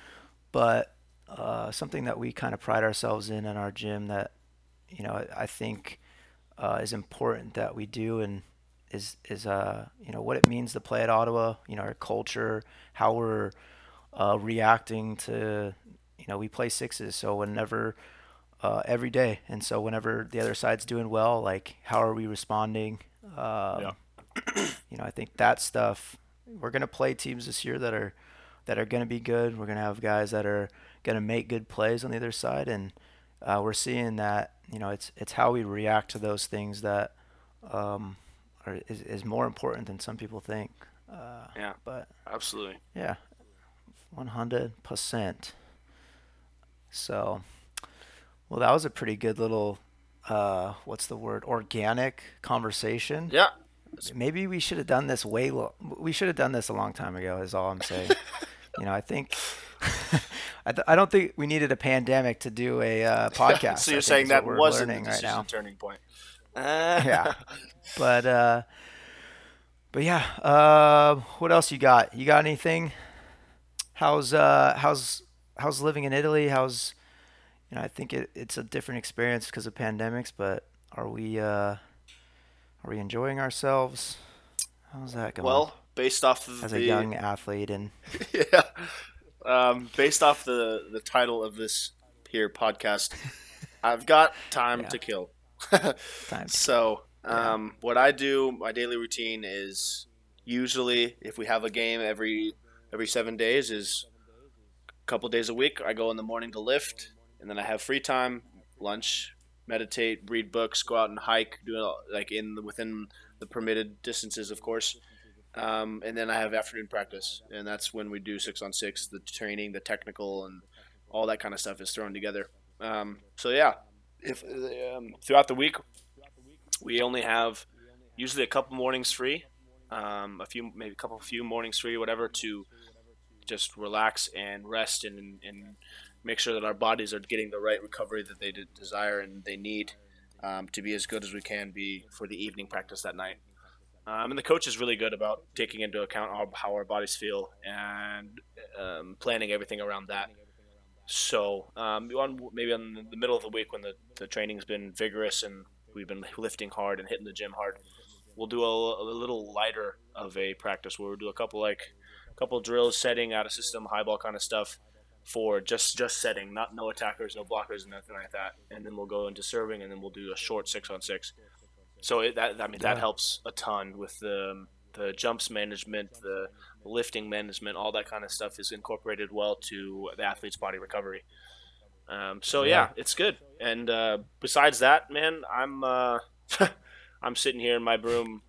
[SPEAKER 1] but uh, something that we kind of pride ourselves in in our gym that you know I think uh, is important that we do and is is uh you know what it means to play at Ottawa. You know our culture, how we're uh, reacting to you know we play sixes, so whenever uh, every day, and so whenever the other side's doing well, like how are we responding? Um,
[SPEAKER 2] Yeah.
[SPEAKER 1] You know I think that stuff. We're gonna play teams this year that are that are gonna be good. We're gonna have guys that are gonna make good plays on the other side, and uh, we're seeing that you know it's it's how we react to those things that um, are, is is more important than some people think. Uh,
[SPEAKER 2] Yeah.
[SPEAKER 1] But
[SPEAKER 2] Absolutely.
[SPEAKER 1] yeah, one hundred percent. So, well, that was a pretty good little uh, what's the word? Organic conversation.
[SPEAKER 2] Yeah.
[SPEAKER 1] Maybe we should have done this way. Lo- we should have done this a long time ago. Is all I'm saying. you know, I think. I, th- I don't think we needed a pandemic to do a uh, podcast.
[SPEAKER 2] so you're saying that wasn't the
[SPEAKER 1] right now.
[SPEAKER 2] turning point.
[SPEAKER 1] Yeah. But uh, but yeah. Uh, what else you got? You got anything? How's uh how's how's living in Italy? How's you know I think it, it's a different experience because of pandemics, but are we uh are we enjoying ourselves? How's that going?
[SPEAKER 2] Well, based off of
[SPEAKER 1] as
[SPEAKER 2] the
[SPEAKER 1] a young athlete and
[SPEAKER 2] yeah. Um, based off the the title of this here podcast, I've got time
[SPEAKER 1] Yeah.
[SPEAKER 2] to kill.
[SPEAKER 1] time.
[SPEAKER 2] So, um, what I do, my daily routine is usually if we have a game every every seven days, is a couple days a week. I go in the morning to lift, and then I have free time, lunch, meditate, read books, go out and hike, do it all, like in the, within the permitted distances, of course. Um, and then I have afternoon practice, and that's when we do six on six, the training, the technical, and all that kind of stuff is thrown together. Um, so yeah, if um, throughout the week we only have usually a couple mornings free, um, a few maybe a couple few mornings free, whatever, to just relax and rest and and make sure that our bodies are getting the right recovery that they desire and they need um, to be as good as we can be for the evening practice that night. Um, and the coach is really good about taking into account our, how our bodies feel and um, planning everything around that. So um, on, maybe on the middle of the week when the, the training's been vigorous and we've been lifting hard and hitting the gym hard, we'll do a, a little lighter of a practice where we'll do a couple like a couple drills, setting out of system, high ball kind of stuff for just just setting, not no attackers, no blockers, and nothing like that. And then we'll go into serving, and then we'll do a short six on six. So it, that I mean yeah. that helps a ton with the the jumps management, the lifting management, all that kind of stuff is incorporated well to the athlete's body recovery. Um, so yeah. yeah. it's good. And uh, besides that, man, I'm uh, I'm sitting here in my room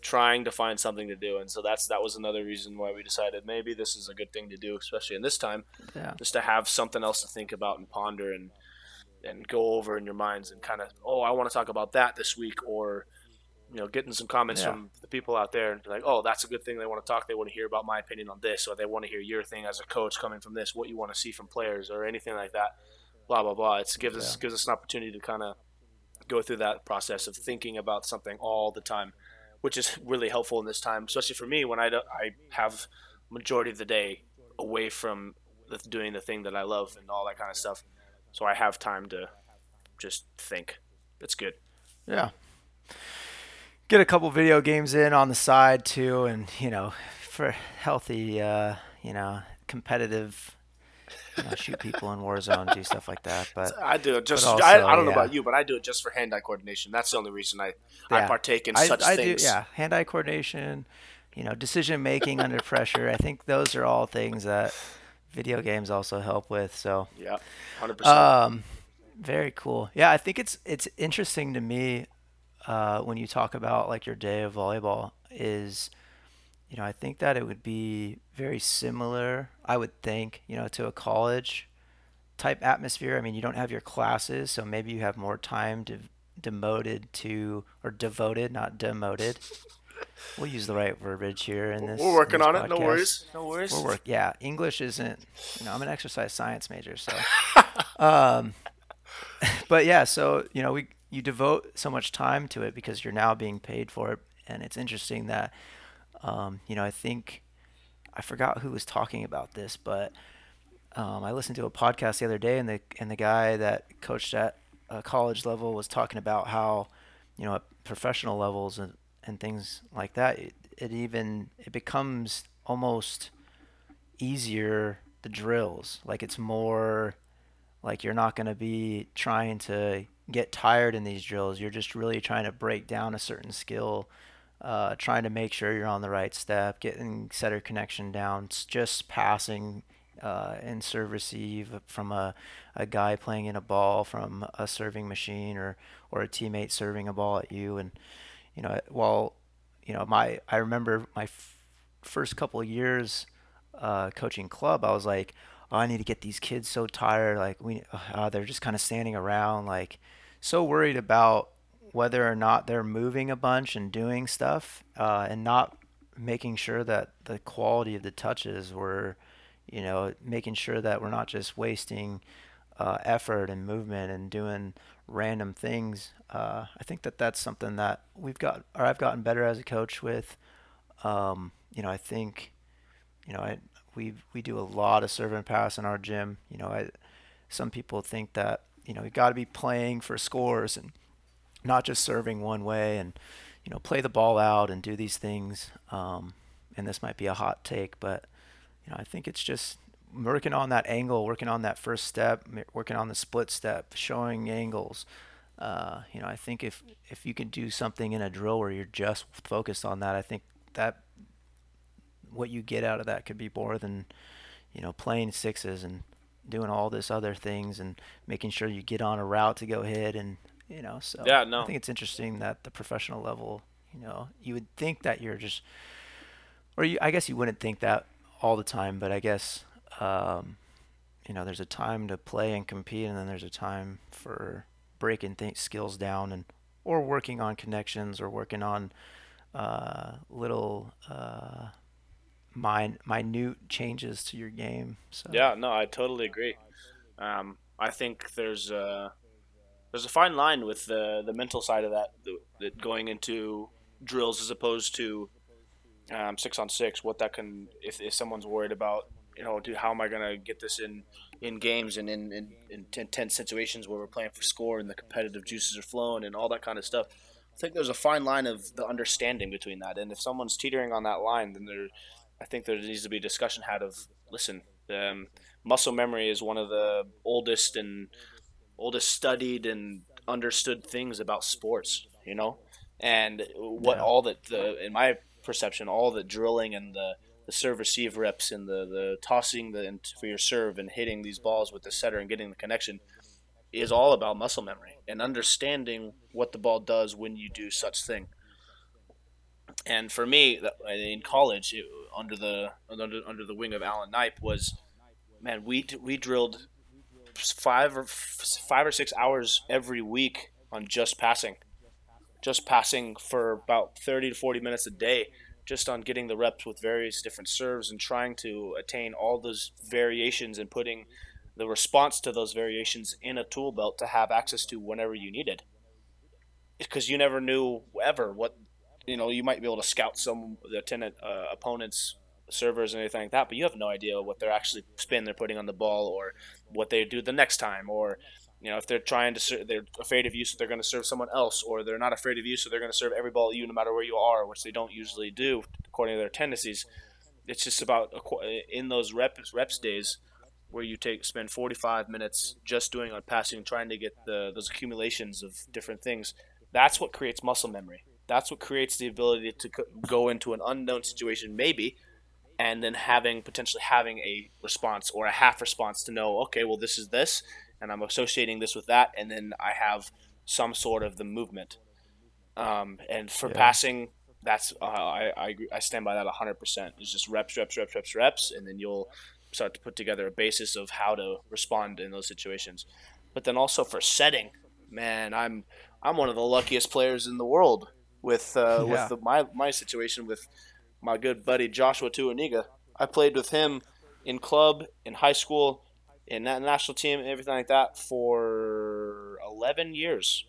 [SPEAKER 2] trying to find something to do, and so that's that was another reason why we decided maybe this is a good thing to do, especially in this time, yeah. just to have something else to think about and ponder and and go over in your minds and kind of oh I want to talk about that this week or you know getting some comments yeah. from the people out there and like oh that's a good thing they want to talk they want to hear about my opinion on this or they want to hear your thing as a coach coming from this what you want to see from players or anything like that blah blah blah it gives yeah. us gives us an opportunity to kind of go through that process of thinking about something all the time which is really helpful in this time, especially for me when I, do, I have majority of the day away from doing the thing that I love and all that kind of stuff. So I have time to just think. It's good.
[SPEAKER 1] Yeah. Get a couple video games in on the side too, and you know, for healthy, uh, you know, competitive you know, shoot people in Warzone, do stuff like that. But
[SPEAKER 2] I do it just. Also, I, I, don't know about you, but I do it just for hand-eye coordination. That's the only reason I yeah. I partake in I, such I things.
[SPEAKER 1] Do, yeah, hand-eye coordination. You know, decision making under pressure. I think those are all things that video games also help with. So
[SPEAKER 2] yeah, hundred percent. Um,
[SPEAKER 1] very cool. Yeah, I think it's it's interesting to me uh, when you talk about like your day of volleyball is you know, I think that it would be very similar, I would think, you know, to a college type atmosphere. I mean, you don't have your classes, so maybe you have more time to demoted to or devoted, not demoted. We'll use the right verbiage here in this.
[SPEAKER 2] We're working
[SPEAKER 1] this
[SPEAKER 2] on podcast. it. No worries. No worries.
[SPEAKER 1] We're work. Yeah, English isn't. You know, I'm an exercise science major, so. um, but yeah, so you know, we you devote so much time to it because you're now being paid for it, and it's interesting that um, you know, I think I forgot who was talking about this, but um, I listened to a podcast the other day, and the and the guy that coached at a college level was talking about how, you know, at professional levels and, and things like that, it, it even it becomes almost easier the drills. Like it's more like you're not going to be trying to get tired in these drills. You're just really trying to break down a certain skill uh, trying to make sure you're on the right step, getting setter connection down, just passing uh, and serve receive from a, a guy playing in a ball from a serving machine or, or a teammate serving a ball at you. And, you know, while, you know, my, I remember my f- first couple of years uh, coaching club, I was like, oh, I need to get these kids so tired. Like we, uh, they're just kind of standing around, like so worried about whether or not they're moving a bunch and doing stuff uh, and not making sure that the quality of the touches were, you know, making sure that we're not just wasting uh, effort and movement and doing random things. Uh, I think that that's something that we've got, or I've gotten better as a coach with. Um, you know, I think, you know, I we we do a lot of serve and pass in our gym. You know, I some people think that you know you got to be playing for scores and not just serving one way and you know play the ball out and do these things. Um, and this might be a hot take, but you know I think it's just working on that angle, working on that first step, working on the split step, showing angles. Uh, you know, I think if if you can do something in a drill where you're just focused on that, I think that what you get out of that could be more than you know playing sixes and doing all this other things and making sure you get on a route to go hit and you know. So
[SPEAKER 2] yeah, no.
[SPEAKER 1] I think it's interesting that the professional level, you know, you would think that you're just, or you, I guess you wouldn't think that all the time, but I guess, um, you know, there's a time to play and compete, and then there's a time for breaking th- skills down and or working on connections or working on uh, little uh, min- minute changes to your game. So
[SPEAKER 2] yeah, no, I totally agree. Um, I think there's uh, there's a fine line with the the mental side of that, the going into drills as opposed to um, six on six. What that can, if, if someone's worried about, you know, do how am I gonna get this in in games and in, in, in intense situations where we're playing for score and the competitive juices are flowing and all that kind of stuff. I think there's a fine line of the understanding between that, and if someone's teetering on that line, then there, I think there needs to be a discussion had of listen. Um, muscle memory is one of the oldest and oldest studied and understood things about sports. You know, and what yeah. all that the in my perception, all the drilling and the the serve receive reps and the the tossing the for your serve and hitting these balls with the setter and getting the connection is all about muscle memory and understanding what the ball does when you do such thing. And for me, in college, it, under the under, under the wing of Alan Knipe, was man, we we drilled five or five or six hours every week on just passing, just passing for about thirty to forty minutes a day, just on getting the reps with various different serves and trying to attain all those variations and putting the response to those variations in a tool belt to have access to whenever you needed. Because you never knew ever what you know you might be able to scout some the tenant uh, opponents servers and anything like that, but you have no idea what they're actually spin they're putting on the ball or what they do the next time or you know if they're trying to serve, they're afraid of you so they're going to serve someone else or they're not afraid of you so they're going to serve every ball at you no matter where you are which they don't usually do according to their tendencies. It's just about in those reps reps days where you take spend 45 minutes just doing on passing trying to get the those accumulations of different things that's what creates muscle memory. That's what creates the ability to go into an unknown situation maybe and then having potentially having a response or a half response to know okay well this is this and i'm associating this with that and then i have some sort of the movement um, and for yeah. passing that's uh, I, I, I stand by that 100% it's just reps reps reps reps reps and then you'll start to put together a basis of how to respond in those situations but then also for setting man i'm i'm one of the luckiest players in the world with uh, yeah. with the, my my situation with my good buddy Joshua Tuaniga. I played with him in club, in high school, in that national team, and everything like that for 11 years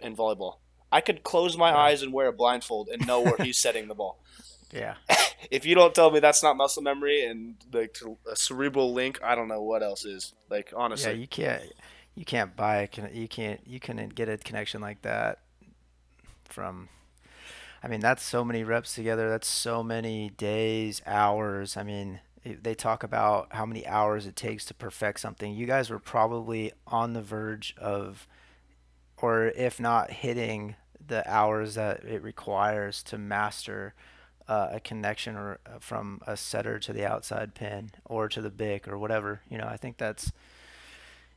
[SPEAKER 2] in volleyball. I could close my eyes and wear a blindfold and know where he's setting the ball.
[SPEAKER 1] Yeah.
[SPEAKER 2] if you don't tell me that's not muscle memory and like a cerebral link, I don't know what else is. Like honestly.
[SPEAKER 1] Yeah, you can't you can't buy a, you can't you can get a connection like that from I mean, that's so many reps together. That's so many days, hours. I mean, they talk about how many hours it takes to perfect something. You guys were probably on the verge of, or if not hitting the hours that it requires to master uh, a connection or uh, from a setter to the outside pin or to the BIC or whatever. You know, I think that's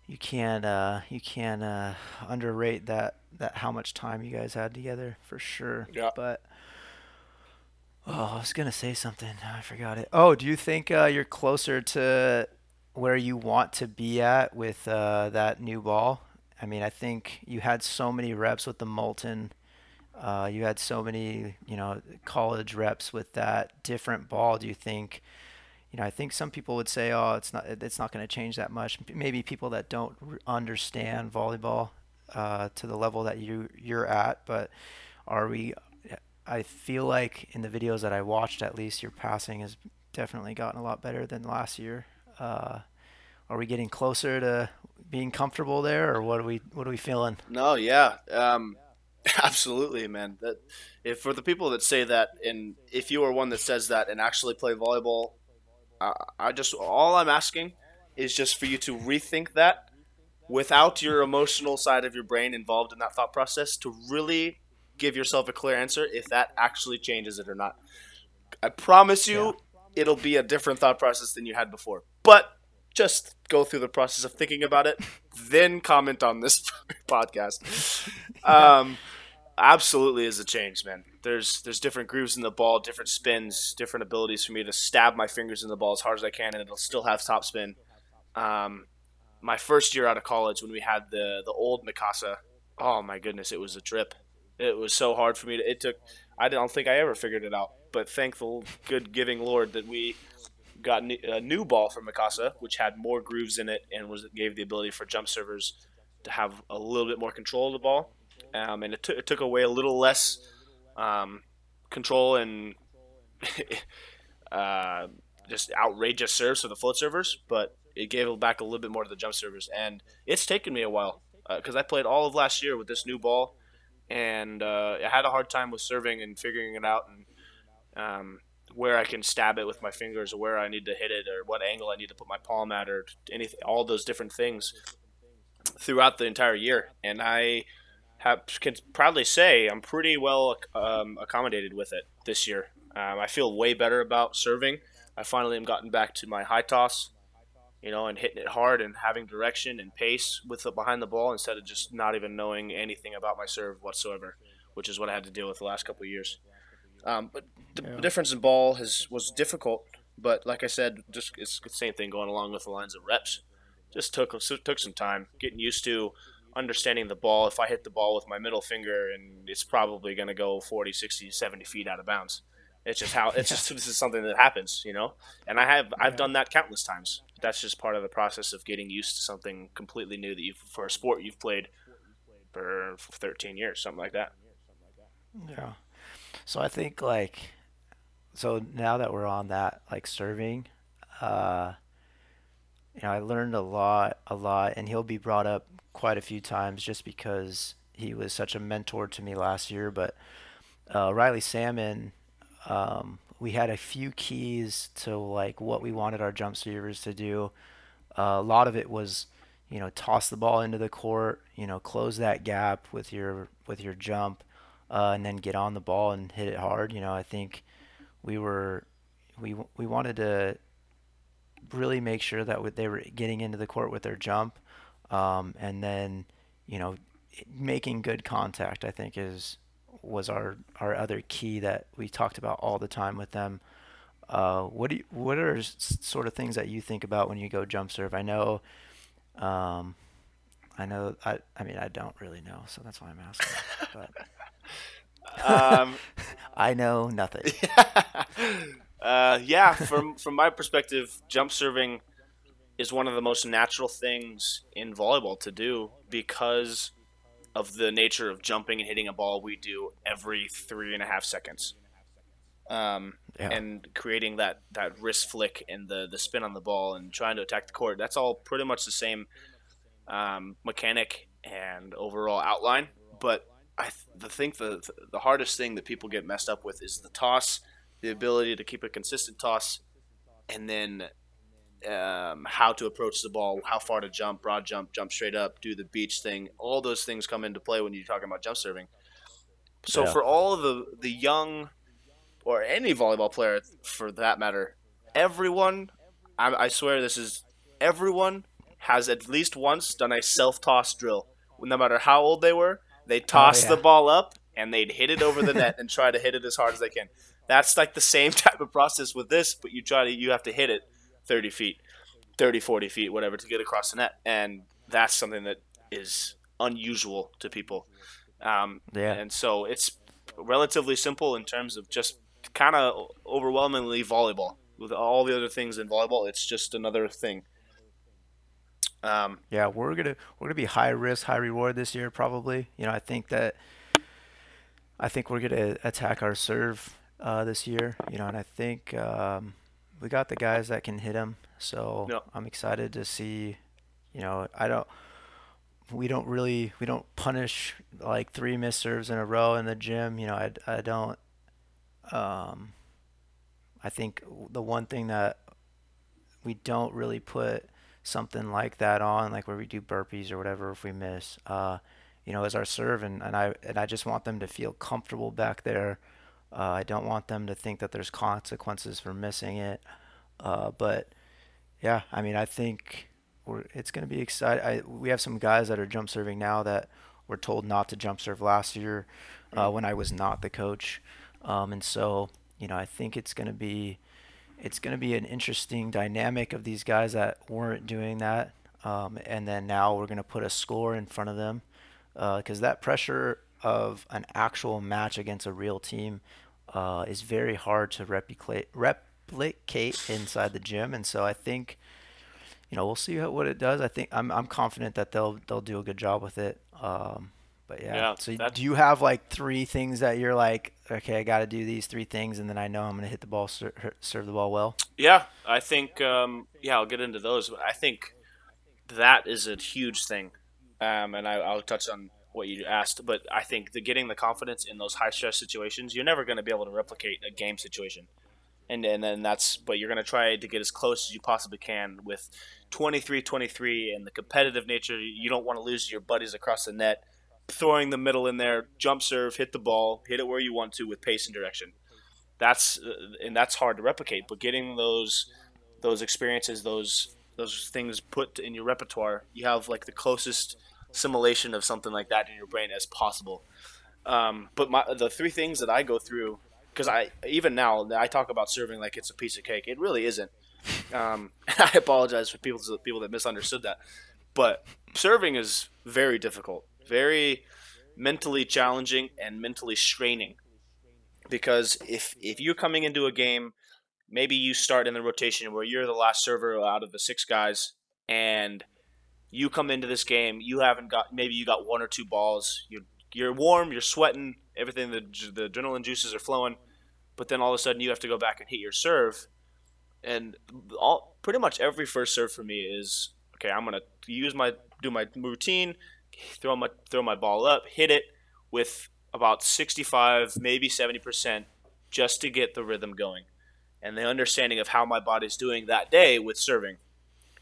[SPEAKER 1] you can't uh, you can't uh, underrate that that how much time you guys had together for sure.
[SPEAKER 2] Yeah.
[SPEAKER 1] But oh, I was gonna say something. I forgot it. Oh, do you think uh, you're closer to where you want to be at with uh, that new ball? I mean, I think you had so many reps with the Molten. Uh, you had so many, you know, college reps with that different ball. Do you think? you know, I think some people would say, "Oh, it's not it's not going to change that much." Maybe people that don't understand volleyball uh, to the level that you you're at, but are we? I feel like in the videos that I watched, at least, your passing has definitely gotten a lot better than last year. Uh, are we getting closer to being comfortable there, or what are we what are we feeling?
[SPEAKER 2] No, yeah, um, absolutely, man. That if for the people that say that, and if you are one that says that and actually play volleyball I, I just all I'm asking is just for you to rethink that without your emotional side of your brain involved in that thought process to really give yourself a clear answer if that actually changes it or not. I promise you yeah. it'll be a different thought process than you had before. But just go through the process of thinking about it, then comment on this podcast. Um, absolutely is a change, man. There's there's different grooves in the ball, different spins, different abilities for me to stab my fingers in the ball as hard as I can, and it'll still have top spin. Um, my first year out of college, when we had the the old Mikasa, oh my goodness, it was a trip. It was so hard for me to. It took. I don't think I ever figured it out, but thankful, good giving Lord that we got a new ball from Mikasa, which had more grooves in it and was gave the ability for jump servers to have a little bit more control of the ball um, and it, t- it, took away a little less um, control and uh, just outrageous serves for the float servers, but it gave it back a little bit more to the jump servers. And it's taken me a while because uh, I played all of last year with this new ball, and uh, I had a hard time with serving and figuring it out and um, where I can stab it with my fingers, or where I need to hit it, or what angle I need to put my palm at, or anything, all those different things throughout the entire year. And I have, can proudly say I'm pretty well um, accommodated with it this year. Um, I feel way better about serving. I finally am gotten back to my high toss, you know, and hitting it hard and having direction and pace with the behind the ball instead of just not even knowing anything about my serve whatsoever, which is what I had to deal with the last couple of years. Um, but the yeah. difference in ball has was difficult. But like I said, just it's the same thing going along with the lines of reps. Just took took some time getting used to understanding the ball. If I hit the ball with my middle finger, and it's probably going to go 40, 60, 70 feet out of bounds. It's just how it's just this is something that happens, you know. And I have I've done that countless times. That's just part of the process of getting used to something completely new that you for a sport you've played for 13 years, something like that.
[SPEAKER 1] Yeah. So I think like so now that we're on that like serving, uh you know, I learned a lot, a lot, and he'll be brought up quite a few times just because he was such a mentor to me last year. But uh, Riley Salmon um, we had a few keys to like what we wanted our jump servers to do. Uh, a lot of it was, you know, toss the ball into the court, you know, close that gap with your with your jump, uh, and then get on the ball and hit it hard. You know, I think we were we we wanted to really make sure that they were getting into the court with their jump, um, and then you know making good contact. I think is was our our other key that we talked about all the time with them. Uh, what do you, what are sort of things that you think about when you go jump serve? I know, um, I know, I I mean I don't really know, so that's why I'm asking. But um, I know nothing.
[SPEAKER 2] uh, yeah, from from my perspective, jump serving is one of the most natural things in volleyball to do because of the nature of jumping and hitting a ball we do every three and a half seconds. Um, yeah. and creating that, that wrist flick and the, the spin on the ball and trying to attack the court. That's all pretty much the same um, mechanic and overall outline. But I th- think the the hardest thing that people get messed up with is the toss, the ability to keep a consistent toss, and then um, how to approach the ball, how far to jump, broad jump, jump straight up, do the beach thing. All those things come into play when you're talking about jump serving. So yeah. for all of the the young or any volleyball player for that matter, everyone, I, I swear this is everyone has at least once done a self toss drill. No matter how old they were, they toss oh, yeah. the ball up and they'd hit it over the net and try to hit it as hard as they can. That's like the same type of process with this, but you try to you have to hit it 30 feet, 30, 40 feet, whatever, to get across the net. And that's something that is unusual to people. Um, yeah. And so it's relatively simple in terms of just kind of overwhelmingly volleyball. With all the other things in volleyball, it's just another thing.
[SPEAKER 1] Um, yeah, we're gonna we're gonna be high risk, high reward this year, probably. You know, I think that I think we're gonna attack our serve uh, this year. You know, and I think um, we got the guys that can hit him. So yep. I'm excited to see. You know, I don't. We don't really we don't punish like three missed serves in a row in the gym. You know, I I don't. Um, I think the one thing that we don't really put something like that on, like where we do burpees or whatever, if we miss, uh, you know, is our serve, and, and I and I just want them to feel comfortable back there uh, I don't want them to think that there's consequences for missing it. Uh, but yeah, I mean, I think it's going to be exciting. we have some guys that are jump serving now that were told not to jump serve last year uh, when I was not the coach, um, and so you know I think it's going to be it's going to be an interesting dynamic of these guys that weren't doing that, um, and then now we're going to put a score in front of them because uh, that pressure of an actual match against a real team uh, is very hard to replicate replicate inside the gym, and so I think you know we'll see how, what it does. I think I'm I'm confident that they'll they'll do a good job with it. Um, But yeah.
[SPEAKER 2] Yeah,
[SPEAKER 1] so do you have like three things that you're like, okay, I got to do these three things, and then I know I'm gonna hit the ball, ser- serve the ball well.
[SPEAKER 2] Yeah, I think. Um, yeah, I'll get into those. But I think that is a huge thing, um, and I, I'll touch on what you asked. But I think the getting the confidence in those high stress situations, you're never going to be able to replicate a game situation, and and then that's. But you're going to try to get as close as you possibly can with 23-23 and the competitive nature. You don't want to lose your buddies across the net. Throwing the middle in there, jump serve, hit the ball, hit it where you want to with pace and direction that's uh, and that's hard to replicate. But getting those those experiences, those those things put in your repertoire, you have like the closest simulation of something like that in your brain as possible. Um, but my the three things that I go through because I even now I talk about serving like it's a piece of cake. It really isn't. Um, I apologize for people people that misunderstood that. But serving is very difficult, very mentally challenging, and mentally straining because if if you're coming into a game, maybe you start in the rotation where you're the last server out of the six guys, and you come into this game, you haven't got maybe you got one or two balls, you you're warm, you're sweating, everything the the adrenaline juices are flowing, but then all of a sudden you have to go back and hit your serve, and all pretty much every first serve for me is okay. I'm gonna use my do my routine, throw my throw my ball up, hit it with about 65, maybe 70% just to get the rhythm going and the understanding of how my body's doing that day with serving.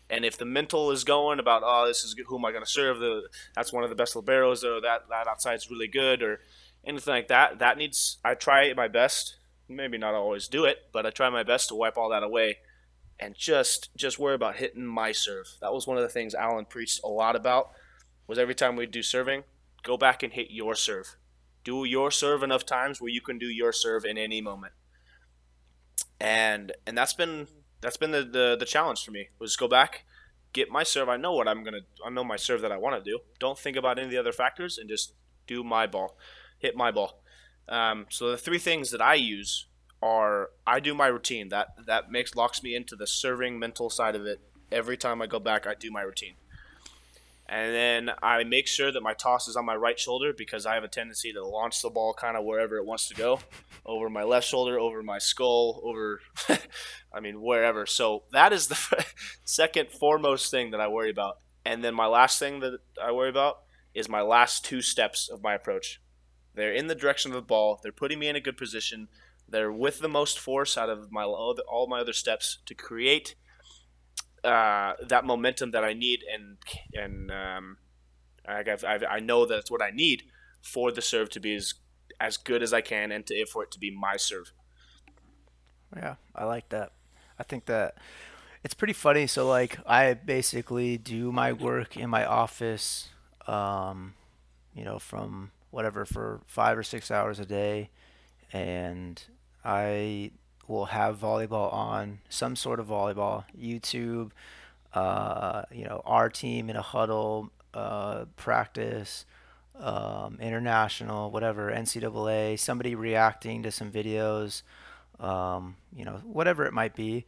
[SPEAKER 2] And if the mental is going about, oh, this is who am I going to serve? The that's one of the best liberos, or that that outside is really good, or anything like that. That needs. I try my best. Maybe not always do it, but I try my best to wipe all that away, and just just worry about hitting my serve. That was one of the things Alan preached a lot about. Was every time we do serving, go back and hit your serve do your serve enough times where you can do your serve in any moment. And and that's been that's been the, the, the challenge for me was go back, get my serve. I know what I'm gonna I know my serve that I want to do. Don't think about any of the other factors and just do my ball, hit my ball. Um, so the three things that I use are I do my routine that that makes locks me into the serving mental side of it. Every time I go back, I do my routine and then I make sure that my toss is on my right shoulder because I have a tendency to launch the ball kind of wherever it wants to go, over my left shoulder, over my skull, over, I mean wherever. So that is the second foremost thing that I worry about, and then my last thing that I worry about is my last two steps of my approach. They're in the direction of the ball. They're putting me in a good position. They're with the most force out of my all my other steps to create uh, that momentum that I need, and and um, I, I, I know that's what I need for the serve to be as as good as I can, and to for it to be my serve.
[SPEAKER 1] Yeah, I like that. I think that it's pretty funny. So like, I basically do my work in my office, um, you know, from whatever for five or six hours a day, and I will have volleyball on, some sort of volleyball, YouTube, uh, you know, our team in a huddle, uh, practice, um, international, whatever, NCAA, somebody reacting to some videos, um, you know, whatever it might be.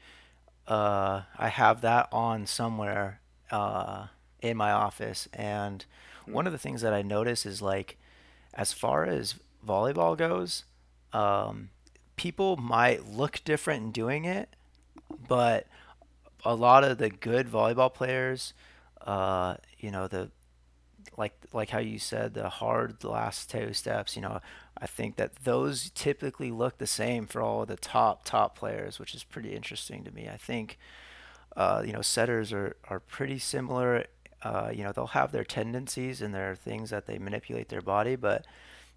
[SPEAKER 1] Uh, I have that on somewhere uh, in my office. And one of the things that I notice is like, as far as volleyball goes, um, people might look different in doing it, but a lot of the good volleyball players, uh, you know, the like like how you said the hard last two steps, you know, I think that those typically look the same for all of the top top players, which is pretty interesting to me. I think uh, you know setters are are pretty similar. Uh, you know, they'll have their tendencies and their things that they manipulate their body, but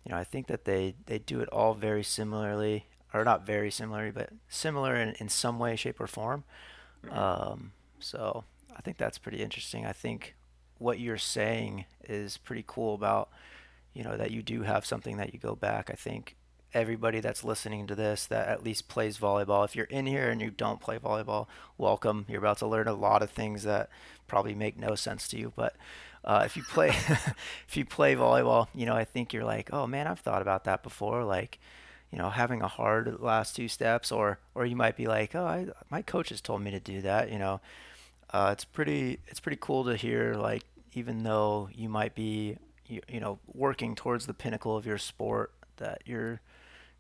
[SPEAKER 1] you know, I think that they they do it all very similarly or not very similar, but similar in, in some way, shape, or form. Um, so I think that's pretty interesting. I think what you're saying is pretty cool about, you know, that you do have something that you go back. I think everybody that's listening to this that at least plays volleyball, if you're in here and you don't play volleyball, welcome. You're about to learn a lot of things that probably make no sense to you, but uh, if you play if you play volleyball, you know, I think you're like, oh man, I've thought about that before. Like, you know, having a hard last two steps, or or you might be like, oh, I, my coach has told me to do that. You know, uh, it's pretty it's pretty cool to hear. Like, even though you might be you, you know working towards the pinnacle of your sport that you're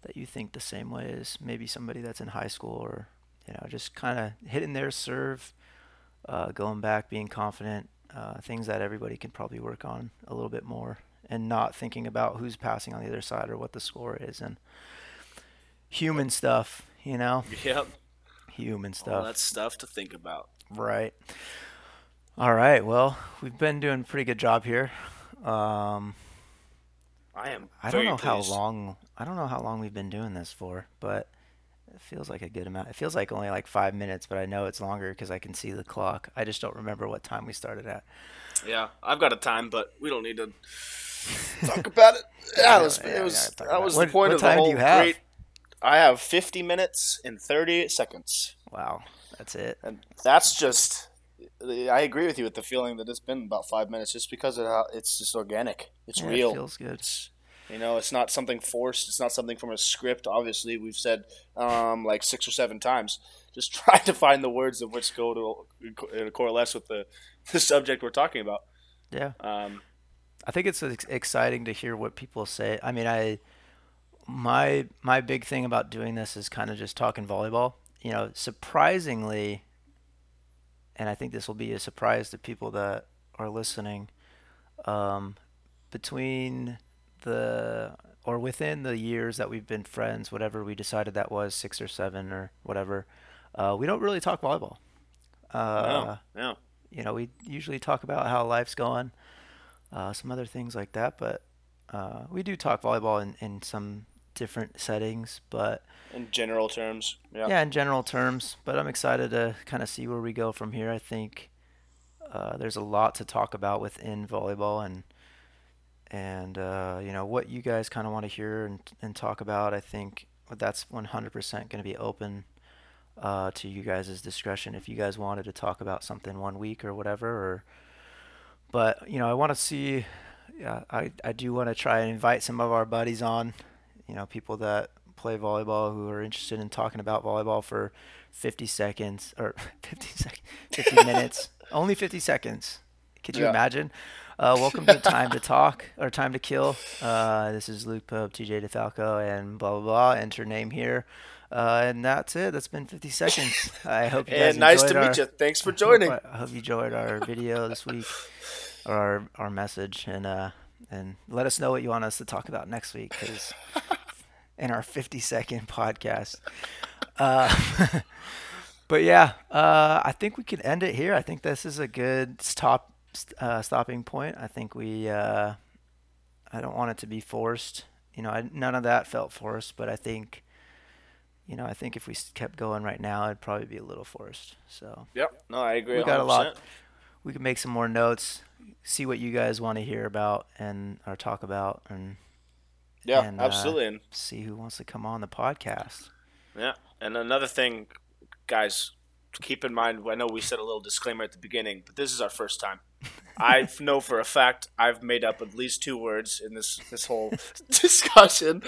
[SPEAKER 1] that you think the same way as maybe somebody that's in high school or you know just kind of hitting their serve, uh, going back, being confident, uh, things that everybody can probably work on a little bit more, and not thinking about who's passing on the other side or what the score is and human stuff, you know.
[SPEAKER 2] Yep.
[SPEAKER 1] Human
[SPEAKER 2] All
[SPEAKER 1] stuff.
[SPEAKER 2] that stuff to think about.
[SPEAKER 1] Right. All right. Well, we've been doing a pretty good job here. Um,
[SPEAKER 2] I am.
[SPEAKER 1] I don't know how long. I don't know how long we've been doing this for, but it feels like a good amount. It feels like only like five minutes, but I know it's longer because I can see the clock. I just don't remember what time we started at.
[SPEAKER 2] Yeah, I've got a time, but we don't need to talk about it. Yeah, it was.
[SPEAKER 1] Yeah,
[SPEAKER 2] it was that was
[SPEAKER 1] it.
[SPEAKER 2] the
[SPEAKER 1] What-
[SPEAKER 2] point
[SPEAKER 1] what
[SPEAKER 2] of the
[SPEAKER 1] time do
[SPEAKER 2] whole
[SPEAKER 1] you have?
[SPEAKER 2] great. I have 50 minutes and 30 seconds,
[SPEAKER 1] Wow, that's it.
[SPEAKER 2] and that's just. I agree with you with the feeling that it's been about five minutes, just because of how it's just organic. It's
[SPEAKER 1] Yeah,
[SPEAKER 2] real.
[SPEAKER 1] It feels good.
[SPEAKER 2] It's, you know, it's not something forced. It's not something from a script. Obviously, we've said um, like six or seven times. Just try to find the words of which go to uh, coalesce with the, the subject we're talking about.
[SPEAKER 1] Yeah.
[SPEAKER 2] Um,
[SPEAKER 1] I think it's exciting to hear what people say. I mean, I my my big thing about doing this is kind of just talking volleyball. You know, surprisingly, and I think this will be a surprise to people that are listening. Um, between the or within the years that we've been friends, whatever we decided that was, six or seven or whatever, uh, we don't really talk volleyball. Uh,
[SPEAKER 2] no, no.
[SPEAKER 1] you know, we usually talk about how life's going, uh, some other things like that, but uh, we do talk volleyball in, in some different settings, but
[SPEAKER 2] In general terms, yeah.
[SPEAKER 1] yeah, in general terms. But I'm excited to kind of see where we go from here. I think uh, there's a lot to talk about within volleyball and and uh, you know what you guys kind of want to hear and, and talk about. I think that's 100% going to be open uh, to you guys' discretion if you guys wanted to talk about something one week or whatever. Or but you know I want to see. Yeah, I I do want to try and invite some of our buddies on. You know, people that play volleyball who are interested in talking about volleyball for 50 seconds or 50 seconds, 50 minutes, only 50 seconds. Could you
[SPEAKER 2] Yeah.
[SPEAKER 1] imagine? Uh, welcome to Time to Talk or Time to Kill. Uh, this is Luke Pope, TJ DeFalco, and blah blah blah. Enter name here, uh, and that's it. That's been 50 seconds. I hope you guys
[SPEAKER 2] And nice to
[SPEAKER 1] our,
[SPEAKER 2] meet you. Thanks for joining.
[SPEAKER 1] I hope you enjoyed our video this week, or our, our message, and uh, and let us know what you want us to talk about next week, because in our 50 second podcast. Uh, but yeah, uh, I think we can end it here. I think this is a good stop uh, stopping point. I think we. Uh, I don't want it to be forced. You know, I, none of that felt forced, but I think. You know, I think if we kept going right now, it'd probably be a little forced. So
[SPEAKER 2] Yep. No, I agree.
[SPEAKER 1] We got a lot. we could make some more notes, see what you guys want to hear about and or talk about, and
[SPEAKER 2] Yeah,
[SPEAKER 1] and, uh,
[SPEAKER 2] absolutely. And
[SPEAKER 1] see who wants to come on the podcast.
[SPEAKER 2] Yeah, and another thing, guys, keep in mind. I know we said a little disclaimer at the beginning, but this is our first time. I know for a fact I've made up at least two words in this this whole discussion.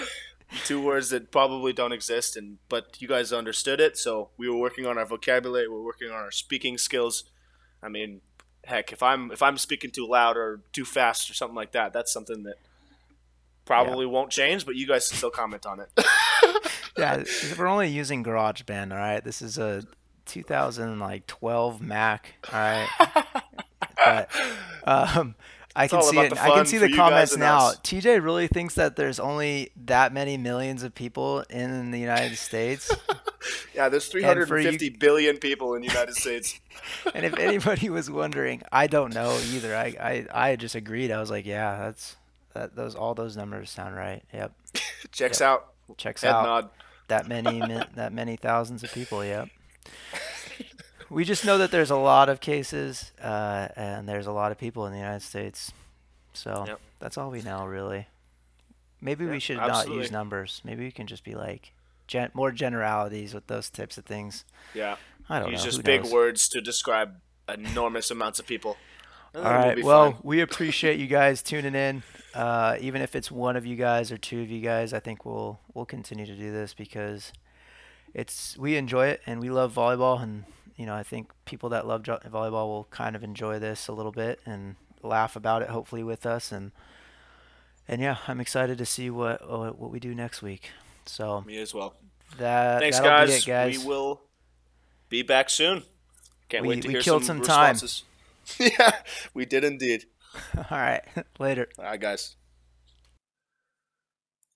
[SPEAKER 2] Two words that probably don't exist, and but you guys understood it. So we were working on our vocabulary. We're working on our speaking skills. I mean, heck, if I'm if I'm speaking too loud or too fast or something like that, that's something that probably won't change. But you guys can still comment on it.
[SPEAKER 1] Yeah, we're only using GarageBand. All right, this is a 2012 Mac. All right, but um, I can
[SPEAKER 2] all
[SPEAKER 1] see it.
[SPEAKER 2] the
[SPEAKER 1] I can see the comments now.
[SPEAKER 2] us.
[SPEAKER 1] TJ really thinks that there's only that many millions of people in the United States.
[SPEAKER 2] Yeah, there's
[SPEAKER 1] for
[SPEAKER 2] 350
[SPEAKER 1] you-
[SPEAKER 2] billion people in the United States.
[SPEAKER 1] and if anybody was wondering, I don't know either. I, I, I just agreed. I was like, yeah, that's that. Those all those numbers sound right. Yep,
[SPEAKER 2] Checks out.
[SPEAKER 1] checks
[SPEAKER 2] Head
[SPEAKER 1] out.
[SPEAKER 2] nod.
[SPEAKER 1] That many, that many thousands of people. Yep. We just know that there's a lot of cases, uh, and there's a lot of people in the United States. So
[SPEAKER 2] Yep.
[SPEAKER 1] that's all we know, really. Maybe we
[SPEAKER 2] Yeah,
[SPEAKER 1] should not use numbers. Maybe we can just be like gen- more generalities with those types of things.
[SPEAKER 2] Yeah.
[SPEAKER 1] I don't
[SPEAKER 2] Use
[SPEAKER 1] know.
[SPEAKER 2] Use just
[SPEAKER 1] Who
[SPEAKER 2] big
[SPEAKER 1] knows?
[SPEAKER 2] words to describe enormous amounts of people.
[SPEAKER 1] All right. Well, we appreciate you guys tuning in. Uh, even if it's one of you guys or two of you guys, I think we'll we'll continue to do this because it's we enjoy it and we love volleyball and you know I think people that love jo- volleyball will kind of enjoy this a little bit and laugh about it hopefully with us and and yeah, I'm excited to see what uh, what we do next week. So
[SPEAKER 2] me as well.
[SPEAKER 1] That
[SPEAKER 2] thanks guys.
[SPEAKER 1] It, guys.
[SPEAKER 2] We will be back soon. Can't
[SPEAKER 1] we,
[SPEAKER 2] wait to
[SPEAKER 1] we
[SPEAKER 2] hear
[SPEAKER 1] killed
[SPEAKER 2] some,
[SPEAKER 1] some time.
[SPEAKER 2] Responses. yeah, we did indeed.
[SPEAKER 1] All right. Later.
[SPEAKER 2] All right, guys.